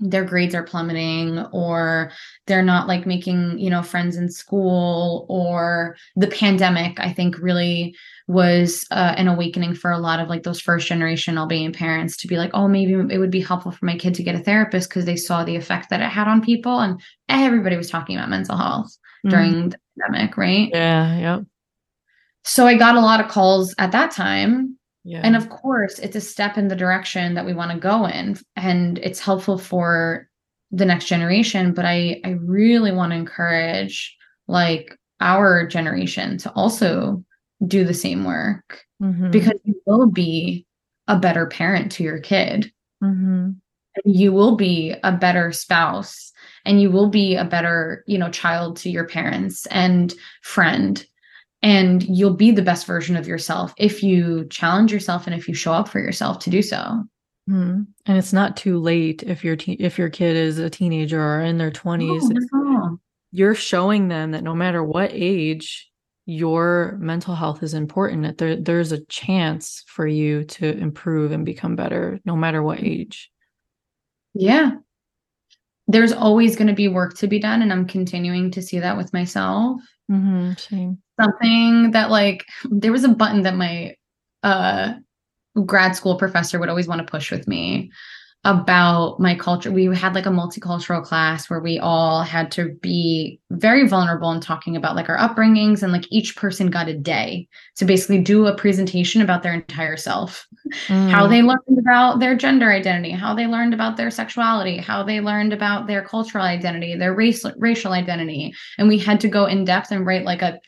C: their grades are plummeting or they're not like making, you know, friends in school or the pandemic, I think really was uh, an awakening for a lot of like those first generation Albanian parents to be like, oh, maybe it would be helpful for my kid to get a therapist because they saw the effect that it had on people. And everybody was talking about mental health during the pandemic, right?
B: Mm-hmm. Yeah.
C: So I got a lot of calls at that time.
B: Yeah.
C: And of course, it's a step in the direction that we want to go in. And it's helpful for the next generation. But I, I really want to encourage like our generation to also do the same work
B: Mhm.
C: because you will be a better parent to your kid.
B: Mhm.
C: and You will be a better spouse and you will be a better, you know, child to your parents and friend and you'll be the best version of yourself if you challenge yourself and if you show up for yourself to do so.
B: Mhm. And it's not too late if your te- if your kid is a teenager or in their 20s.
C: Oh, no.
B: You're showing them that no matter what age, your mental health is important. That there there's a chance for you to improve and become better no matter what age.
C: Yeah. There's always going to be work to be done and I'm continuing to see that with myself.
B: Mm-hmm. Same.
C: Something that like there was a button that my uh grad school professor would always want to push with me about my culture. We had like a multicultural class where we all had to be very vulnerable in talking about like our upbringings and like each person got a day to basically do a presentation about their entire self how
B: Mm.
C: they learned about their gender identity, how they learned about their sexuality, how they learned about their cultural identity, their race racial identity, and we had to go in depth and write like a,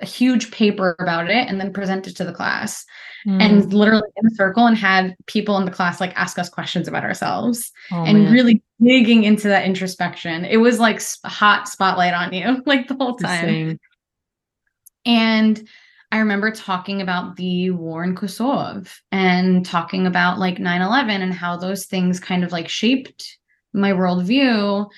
C: a huge paper about it and then present it to the class
B: Mm.
C: and literally in a circle and had people in the class like ask us questions about ourselves
B: Oh,
C: and
B: man.
C: really digging into that introspection. It was like hot spotlight on you *laughs* like the whole time.
B: Same.
C: And I remember talking about the war in Kosovo and talking about like 9 11 and how those things kind of like shaped my worldview.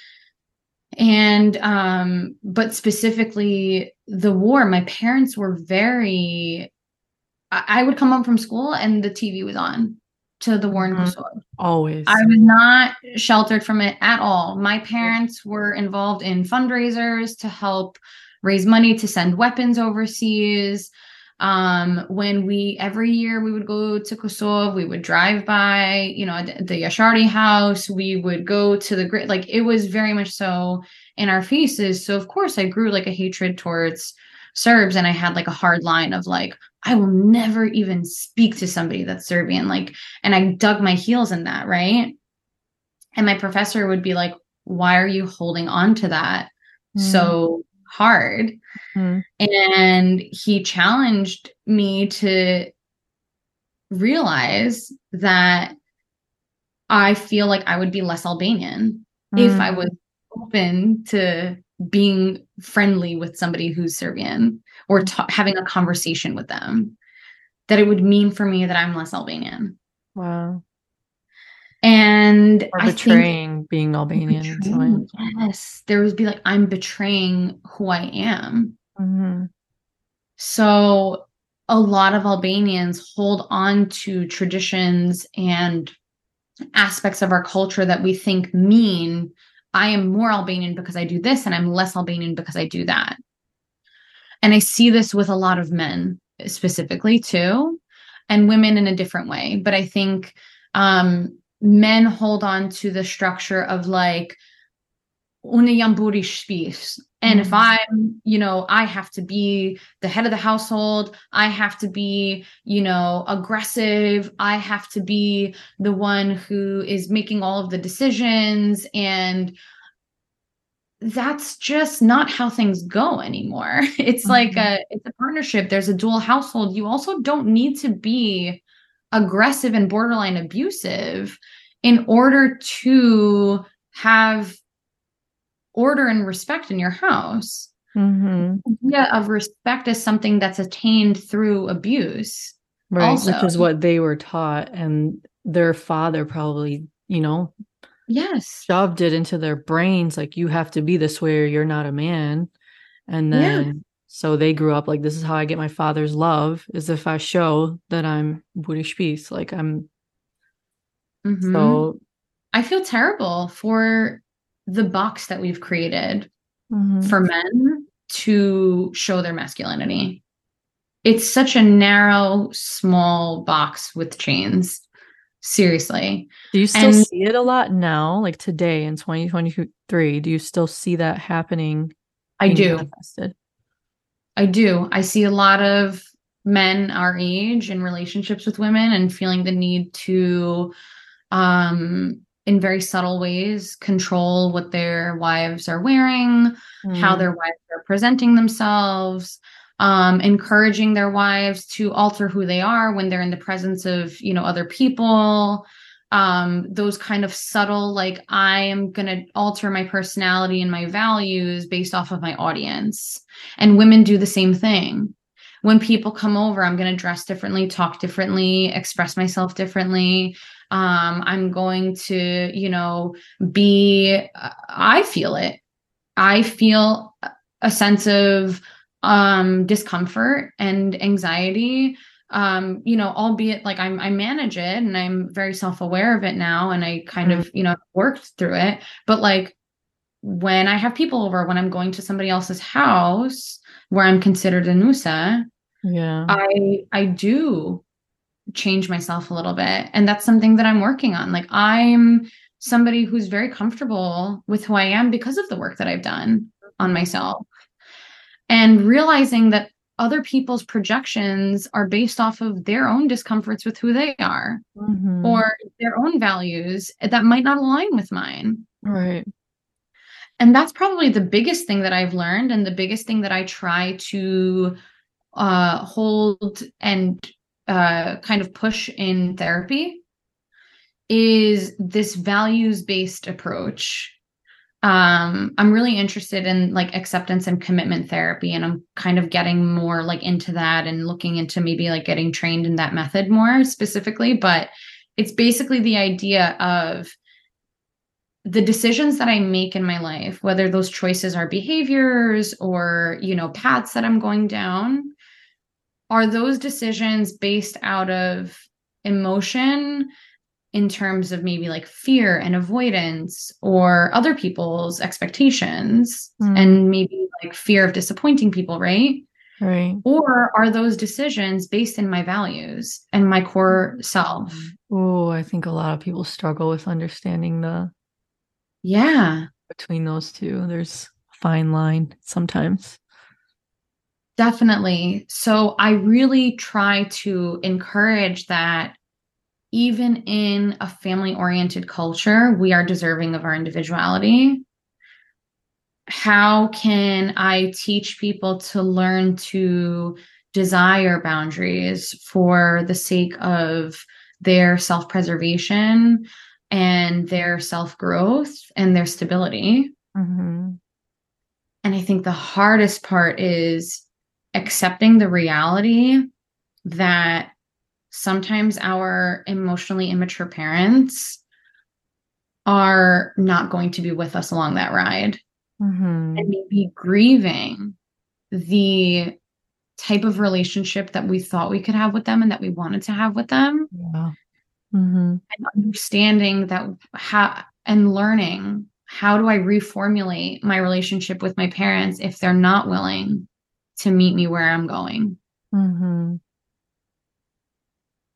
C: And, um, but specifically the war, my parents were very, I, would come home from school and the TV was on to the war in
B: Mhm. Always.
C: I was not sheltered from it at all. My parents were involved in fundraisers to help raise money to send weapons overseas. Um, when we every year we would go to Kosovo, we would drive by, you know, the Jashari house. We would go to the great, like it was very much so in our faces. So of course, I grew like a hatred towards Serbs, and I had like a hard line of like, I will never even speak to somebody that's Serbian. Like, and I dug my heels in that, right? And my professor would be like, Why are you holding on to that so hard?
B: Mm.
C: And he challenged me to realize that I feel like I would be less Albanian if I
B: Mm.
C: was open to being friendly with somebody who's Serbian or ta- having a conversation with them, that it would mean for me that I'm less Albanian.
B: Wow.
C: And
B: Or
C: I think
B: being Albanian in some way.
C: betraying, yes, there would be like, I'm betraying who I am.
B: Mhm.
C: So a lot of Albanians hold on to traditions and aspects of our culture that we think mean I am more Albanian because I do this and I'm less Albanian because I do that. And I see this with a lot of men specifically too, and women in a different way. But I think um, men hold on to the structure of like une yamburi. And if
B: Mhm.
C: I'm, you know, I have to be the head of the household, I have to be, you know, aggressive, I have to be the one who is making all of the decisions. And that's just not how things go anymore. *laughs* It's like
B: Mhm.
C: a it's a partnership. There's a dual household. You also don't need to be aggressive and borderline abusive in order to have order and respect in your house.
B: Mhm.
C: idea of respect is something that's attained through abuse.
B: Right, which is what they were taught, and their father probably, you know,
C: Yes.
B: shoved it into their brains like you have to be this way or you're not a man. And then so they grew up like this is how I get my father's love is if I show that I'm Buddhist peace. Like I'm
C: Mhm.
B: so
C: I feel terrible for the box that we've created
B: mhm.
C: for men to show their masculinity. It's such a narrow, small box with chains. Seriously.
B: do you still
C: and-
B: see it a lot now, like today in 2023? Do you still see that happening?
C: I do.
B: manifested?
C: I do. I see a lot of men our age in relationships with women and feeling the need to um in very subtle ways control what their wives are wearing, how
B: Mm,
C: their wives are presenting themselves, um encouraging their wives to alter who they are when they're in the presence of, you know, other people. Um those kind of subtle like I am going to alter my personality and my values based off of my audience. And women do the same thing. When people come over, I'm going to dress differently, talk differently, express myself differently. Um, I'm going to, you know, be, I feel it. I feel a sense of um, discomfort and anxiety. Um, you know, albeit like I'm, I manage it and I'm very self aware of it now, and I kind of, you know, worked through it. But like when I have people over, when I'm going to somebody else's house where I'm considered a nusa,
B: Yeah.
C: I I do change myself a little bit. And that's something that I'm working on. Like I'm somebody who's very comfortable with who I am because of the work that I've done on myself. And realizing that other people's projections are based off of their own discomforts with who they are
B: Mhm.
C: or their own values that might not align with mine.
B: right.
C: and that's probably the biggest thing that i've learned and the biggest thing that i try to uh hold and uh kind of push in therapy is this values based approach um i'm really interested in like acceptance and commitment therapy and i'm kind of getting more like into that and looking into maybe like getting trained in that method more specifically but it's basically the idea of the decisions that I make in my life, whether those choices are behaviors or, you know, paths that I'm going down, are those decisions based out of emotion in terms of maybe like fear and avoidance or other people's expectations
B: Mm.
C: and maybe like fear of disappointing people, right?
B: Right.
C: Or are those decisions based in my values and my core self?
B: Oh, I think a lot of people struggle with understanding the
C: Yeah.
B: between those two. There's a fine line sometimes.
C: Definitely. So I really try to encourage that even in a family oriented culture, we are deserving of our individuality. How can I teach people to learn to desire boundaries for the sake of their self preservation and their self growth and their stability?
B: Mhm.
C: And I think the hardest part is accepting the reality that sometimes our emotionally immature parents are not going to be with us along that ride
B: Mhm.
C: and maybe grieving the type of relationship that we thought we could have with them and that we wanted to have with them
B: Yeah. Mhm.
C: and understanding that how and learning how do I reformulate my relationship with my parents if they're not willing to meet me where I'm going.
B: Mhm.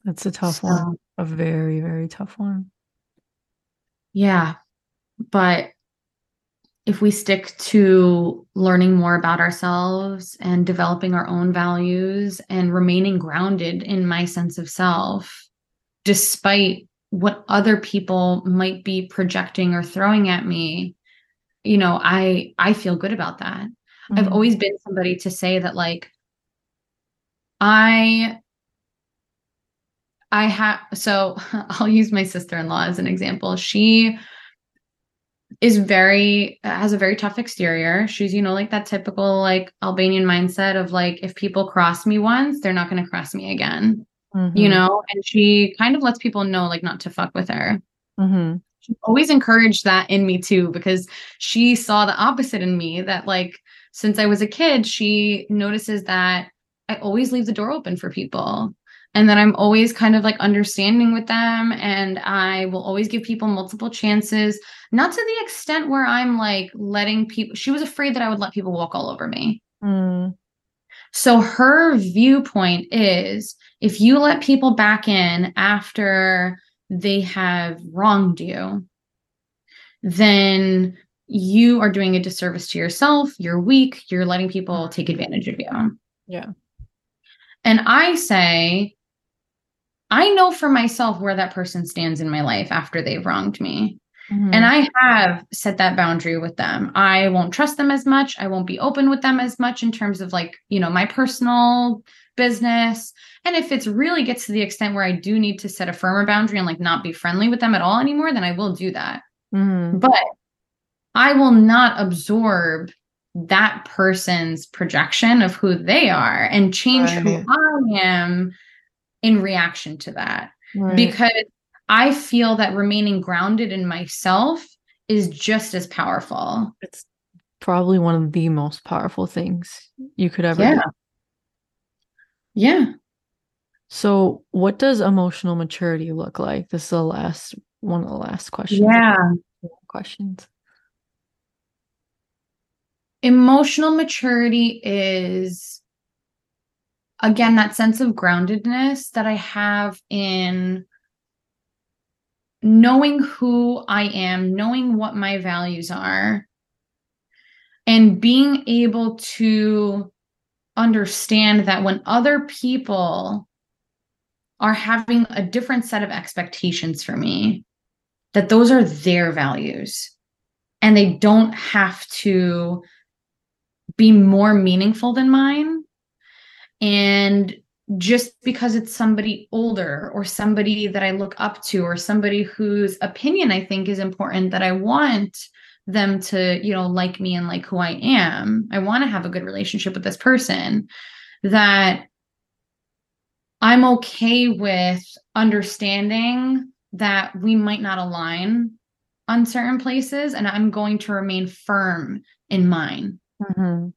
B: That's a tough one. A very, very tough one.
C: Yeah. But if we stick to learning more about ourselves and developing our own values and remaining grounded in my sense of self, despite what other people might be projecting or throwing at me, you know, I I feel good about that. Mm-hmm. I've always been somebody to say that like I I have so *laughs* I'll use my sister-in-law as an example. She is very has a very tough exterior. She's, you know, like that typical like Albanian mindset of like if people cross me once, they're not going to cross me again. Mm-hmm. You know, and she kind of lets people know like not to fuck with her. Mm-hmm. She always encouraged that in me too because she saw the opposite in me that like since I was a kid, she notices that I always leave the door open for people and that I'm always kind of like understanding with them and I will always give people multiple chances not to the extent where I'm like letting people she was afraid that I would let people walk all over me. Mm. So her viewpoint is if you let people back in after they have wronged you then you are doing a disservice to yourself, you're weak, you're letting people take advantage of you.
A: Yeah.
C: And I say, I know for myself where that person stands in my life after they've wronged me. Mm-hmm. And I have set that boundary with them. I won't trust them as much. I won't be open with them as much in terms of like, you know, my personal business. And if it's really gets to the extent where I do need to set a firmer boundary and like not be friendly with them at all anymore, then I will do that. Mm-hmm. But I will not absorb that person's projection of who they are and change right. who I am in reaction to that. Right. Because I feel that remaining grounded in myself is just as powerful.
B: It's probably one of the most powerful things you could ever
C: yeah. do. Yeah.
B: So, what does emotional maturity look like? This is the last one of the last questions.
C: Yeah.
B: Questions
C: emotional maturity is again that sense of groundedness that i have in knowing who i am knowing what my values are and being able to understand that when other people are having a different set of expectations for me that those are their values and they don't have to be more meaningful than mine. And just because it's somebody older or somebody that I look up to or somebody whose opinion I think is important that I want them to, you know, like me and like who I am. I want to have a good relationship with this person that I'm okay with understanding that we might not align on certain places and I'm going to remain firm in mine. Mm-hmm.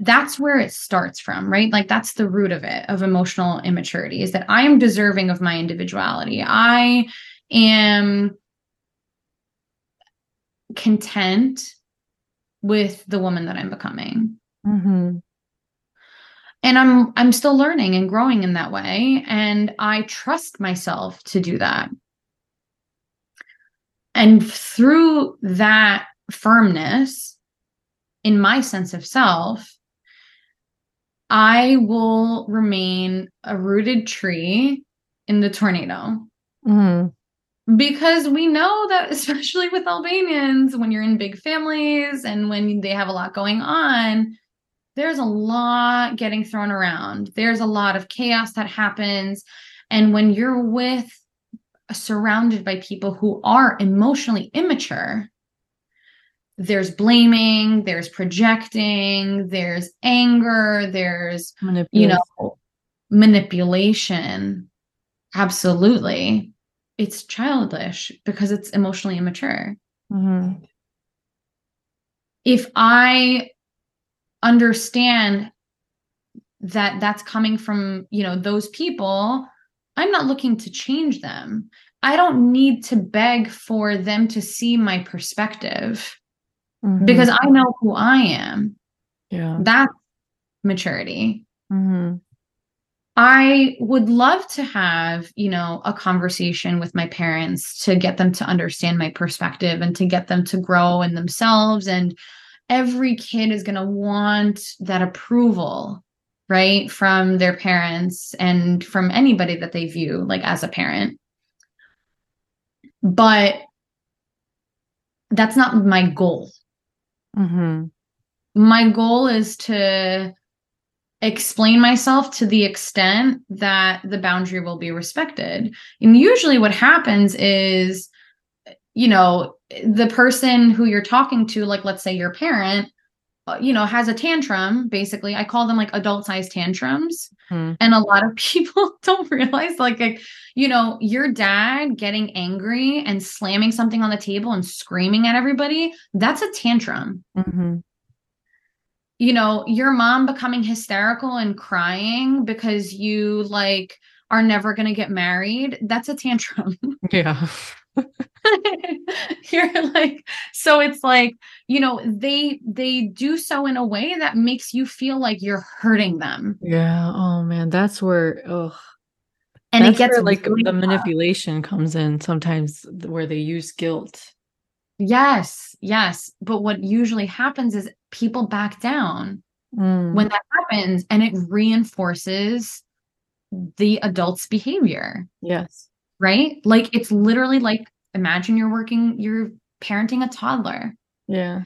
C: That's where it starts from, right? Like that's the root of it, of emotional immaturity, is that I am deserving of my individuality. I am content with the woman that I'm becoming. Mm-hmm. And I'm I'm still learning and growing in that way. And I trust myself to do that. And through that firmness, in my sense of self, I will remain a rooted tree in the tornado. Mm-hmm. Because we know that, *laughs* especially with Albanians, when you're in big families and when they have a lot going on, there's a lot getting thrown around. There's a lot of chaos that happens. And when you're with, surrounded by people who are emotionally immature, there's blaming, there's projecting, there's anger, there's you know manipulation. Absolutely. It's childish because it's emotionally immature. Mm-hmm. If I understand that that's coming from, you know, those people, I'm not looking to change them. I don't need to beg for them to see my perspective mm-hmm. because I know who I am.
B: Yeah.
C: That's maturity. Mm-hmm. I would love to have, you know, a conversation with my parents to get them to understand my perspective and to get them to grow in themselves. And every kid is going to want that approval, right? From their parents and from anybody that they view like as a parent. But that's not my goal.
B: Mm-hmm.
C: My goal is to explain myself to the extent that the boundary will be respected. And usually what happens is, you know, the person who you're talking to, like let's say your parent, you know, has a tantrum, basically. I call them like adult sized tantrums.
B: Hmm.
C: And a lot of *laughs* people don't realize, like, like, you know, your dad getting angry and slamming something on the table and screaming at everybody, that's a tantrum.
B: Mm-hmm.
C: You know, your mom becoming hysterical and crying because you like are never going to get married, that's a tantrum. *laughs*
B: Yeah. *laughs* *laughs*
C: you're like so it's like you know they they do so in a way that makes you feel like you're hurting them
B: Yeah. Oh man, that's where oh
C: and
B: that's
C: it gets
B: where, like the
C: tough.
B: manipulation comes in sometimes where they use guilt.
C: yes yes but what usually happens is people back down
B: Mm.
C: when that happens and it reinforces the adult's behavior
B: yes.
C: right like it's literally like imagine you're working you're parenting a toddler
B: Yeah.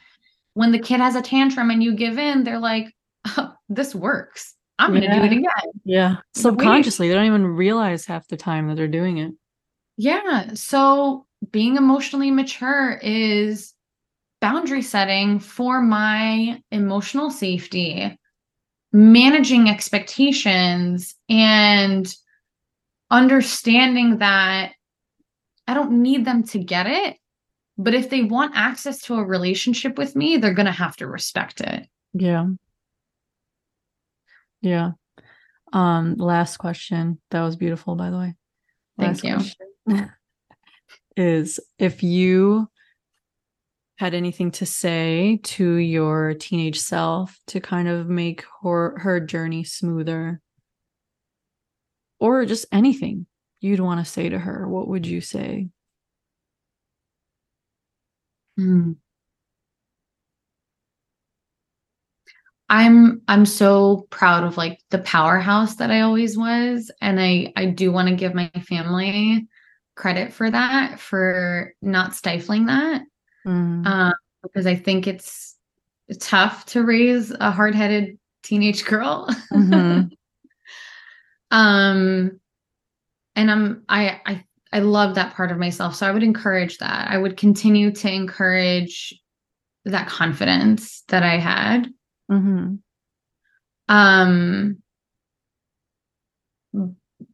C: when the kid has a tantrum and you give in they're like oh, this works i'm going to do it again
B: Yeah. Subconsciously, they don't even realize half the time that they're doing it.
C: Yeah. So being emotionally mature is boundary setting for my emotional safety, managing expectations, and understanding that I don't need them to get it. But if they want access to a relationship with me, they're going to have to respect it.
B: Yeah. Yeah. Um, last question. That was beautiful, by the way.
C: Thank you. *laughs*
B: is if you had anything to say to your teenage self to kind of make her her journey smoother or just anything you'd want to say to her, what would you say?
C: Hmm. I'm I'm so proud of like the powerhouse that I always was and I I do want to give my family credit for that for not stifling that
B: Mm,
C: um because I think it's tough to raise a hard-headed teenage girl *laughs*
B: mhm,
C: um and i'm i i i love that part of myself. So i would encourage that. I would continue to encourage that confidence that i had.
B: Mhm,
C: um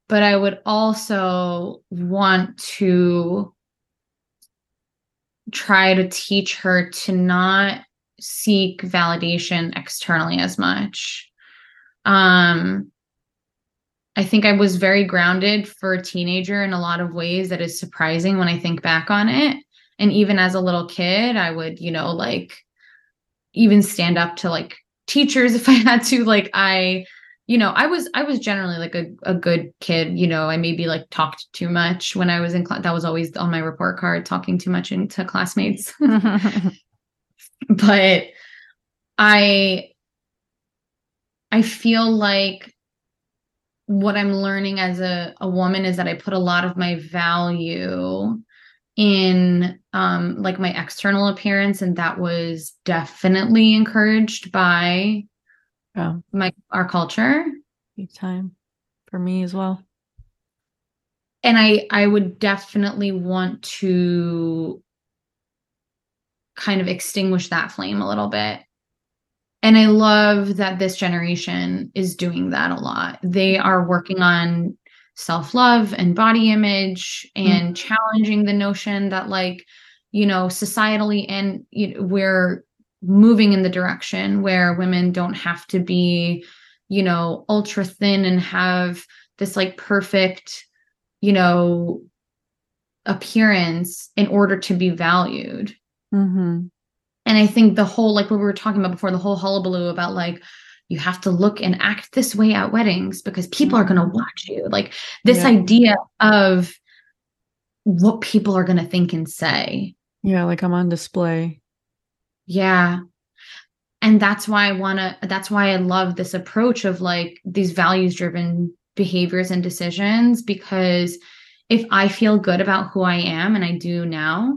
C: but i would also want to try to teach her to not seek validation externally as much. Um I think I was very grounded for a teenager in a lot of ways that is surprising when I think back on it. And even as a little kid, I would, you know, like even stand up to like teachers *laughs* if I had to. Like I, you know, I was I was generally like a, a good kid. You know, I maybe like talked too much when I was in class. That was always on my report card, talking too much into classmates. *laughs* but I I feel like what I'm learning as a, a woman is that I put a lot of my value in um like my external appearance and that was definitely encouraged by
B: yeah,
C: my our culture
B: big time for me as well.
C: and I I would definitely want to kind of extinguish that flame a little bit. And I love that this generation is doing that a lot. They are working on self-love and body image and challenging the notion that like, you know, societally and you know, we're moving in the direction where women don't have to be, you know, ultra thin and have this like perfect, you know, appearance in order to be valued.
B: Mm-hmm.
C: And I think the whole, like what we were talking about before, the whole hullabaloo about like, you have to look and act this way at weddings because people are going to
B: Mm-hmm.
C: watch you. Like this
B: Yeah.
C: idea of what people are going to think and say.
B: Yeah, like I'm on display.
C: Yeah. And that's why I want to, that's why I love this approach of like these values driven behaviors and decisions because if I feel good about who I am and I do now,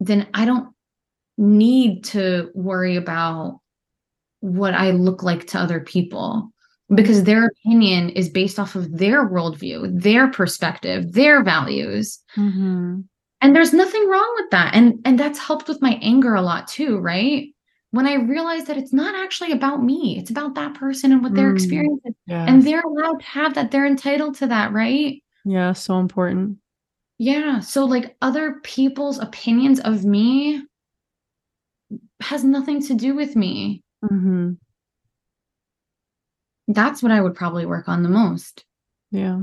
C: then I don't need to worry about what I look like to other people because their opinion is based off of their worldview, their perspective, their values
B: Mm-hmm.
C: and there's nothing wrong with that and and that's helped with my anger a lot too right when i realized that it's not actually about me it's about that person and what their
B: Mm.
C: experience is
B: Yeah.
C: and they're allowed to have that they're entitled to that right
B: yeah, so important.
C: yeah so like other people's opinions of me has nothing to do with me
B: Mm-hmm.
C: that's what i would probably work on the most
B: Yeah.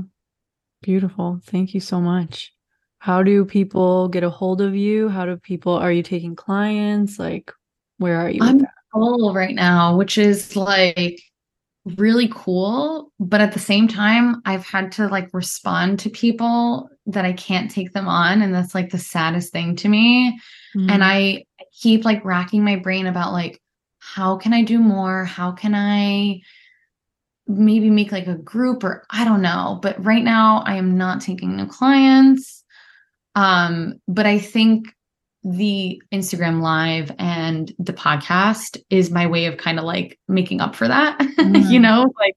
B: Beautiful. Thank you so much. How do people get a hold of you? How do people are you taking clients? Like where are you
C: I'm full right now, which is like really cool. But at the same time, I've had to like respond to people that I can't take them on. And that's like the saddest thing to me. And
B: Mhm.
C: I keep like racking my brain about like, how can I do more? How can I maybe make like a group or I don't know. But right now I am not taking new clients. Um, but I think the Instagram live and the podcast is my way of kind of like making up for that. *laughs* you
B: Mhm.
C: know, like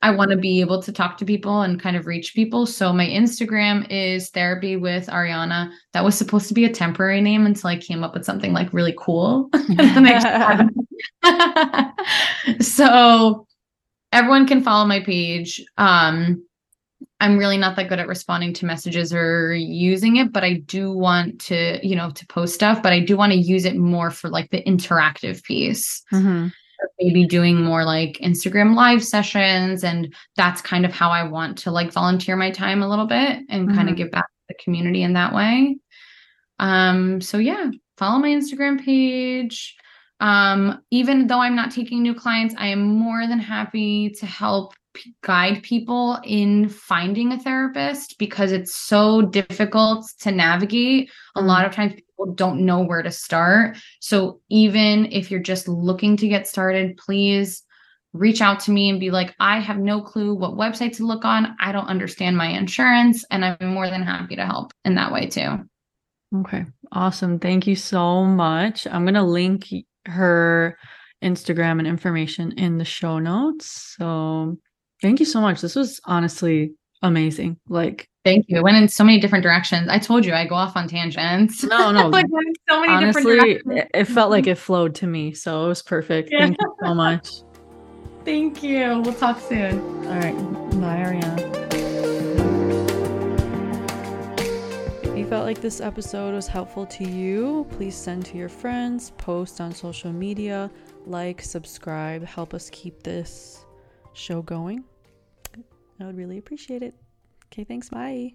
C: I want to be able to talk to people and kind of reach people. So my Instagram is therapy with Ariana. That was supposed to be a temporary name until I came up with something like really cool. *laughs* And then I just- *laughs* so everyone can follow my page. Um I'm really not that good at responding to messages or using it, but I do want to, you know, to post stuff, but I do want to use it more for like the interactive piece.
B: Mhm.
C: Maybe doing more like Instagram live sessions. And that's kind of how I want to like volunteer my time a little bit and kind
B: Mhm.
C: of give back to the community in that way. Um, so yeah, follow my Instagram page. Um, even though I'm not taking new clients, I am more than happy to help p- guide people in finding a therapist because it's so difficult to navigate. A
B: Mm.
C: lot of times people don't know where to start. So even if you're just looking to get started, please reach out to me and be like, I have no clue what website to look on. I don't understand my insurance. And I'm more than happy to help in that way too.
B: Okay. Awesome. Thank you so much. I'm going to link her Instagram and information in the show notes. So thank you so much. This was honestly amazing. Like,
C: Thank you. It went in so many different directions. I told you I go off on tangents.
B: No, no. *laughs*
C: like so many
B: honestly,
C: different directions.
B: it, it felt like *laughs* it flowed to me. So it was perfect.
C: Yeah.
B: Thank you so much.
C: Thank you. We'll talk soon.
B: All right. Bye, Ariana.
A: If you felt like this episode was helpful to you, please send to your friends, post on social media, like, subscribe, help us keep this show going. I would really appreciate it. Okay, thanks. Bye.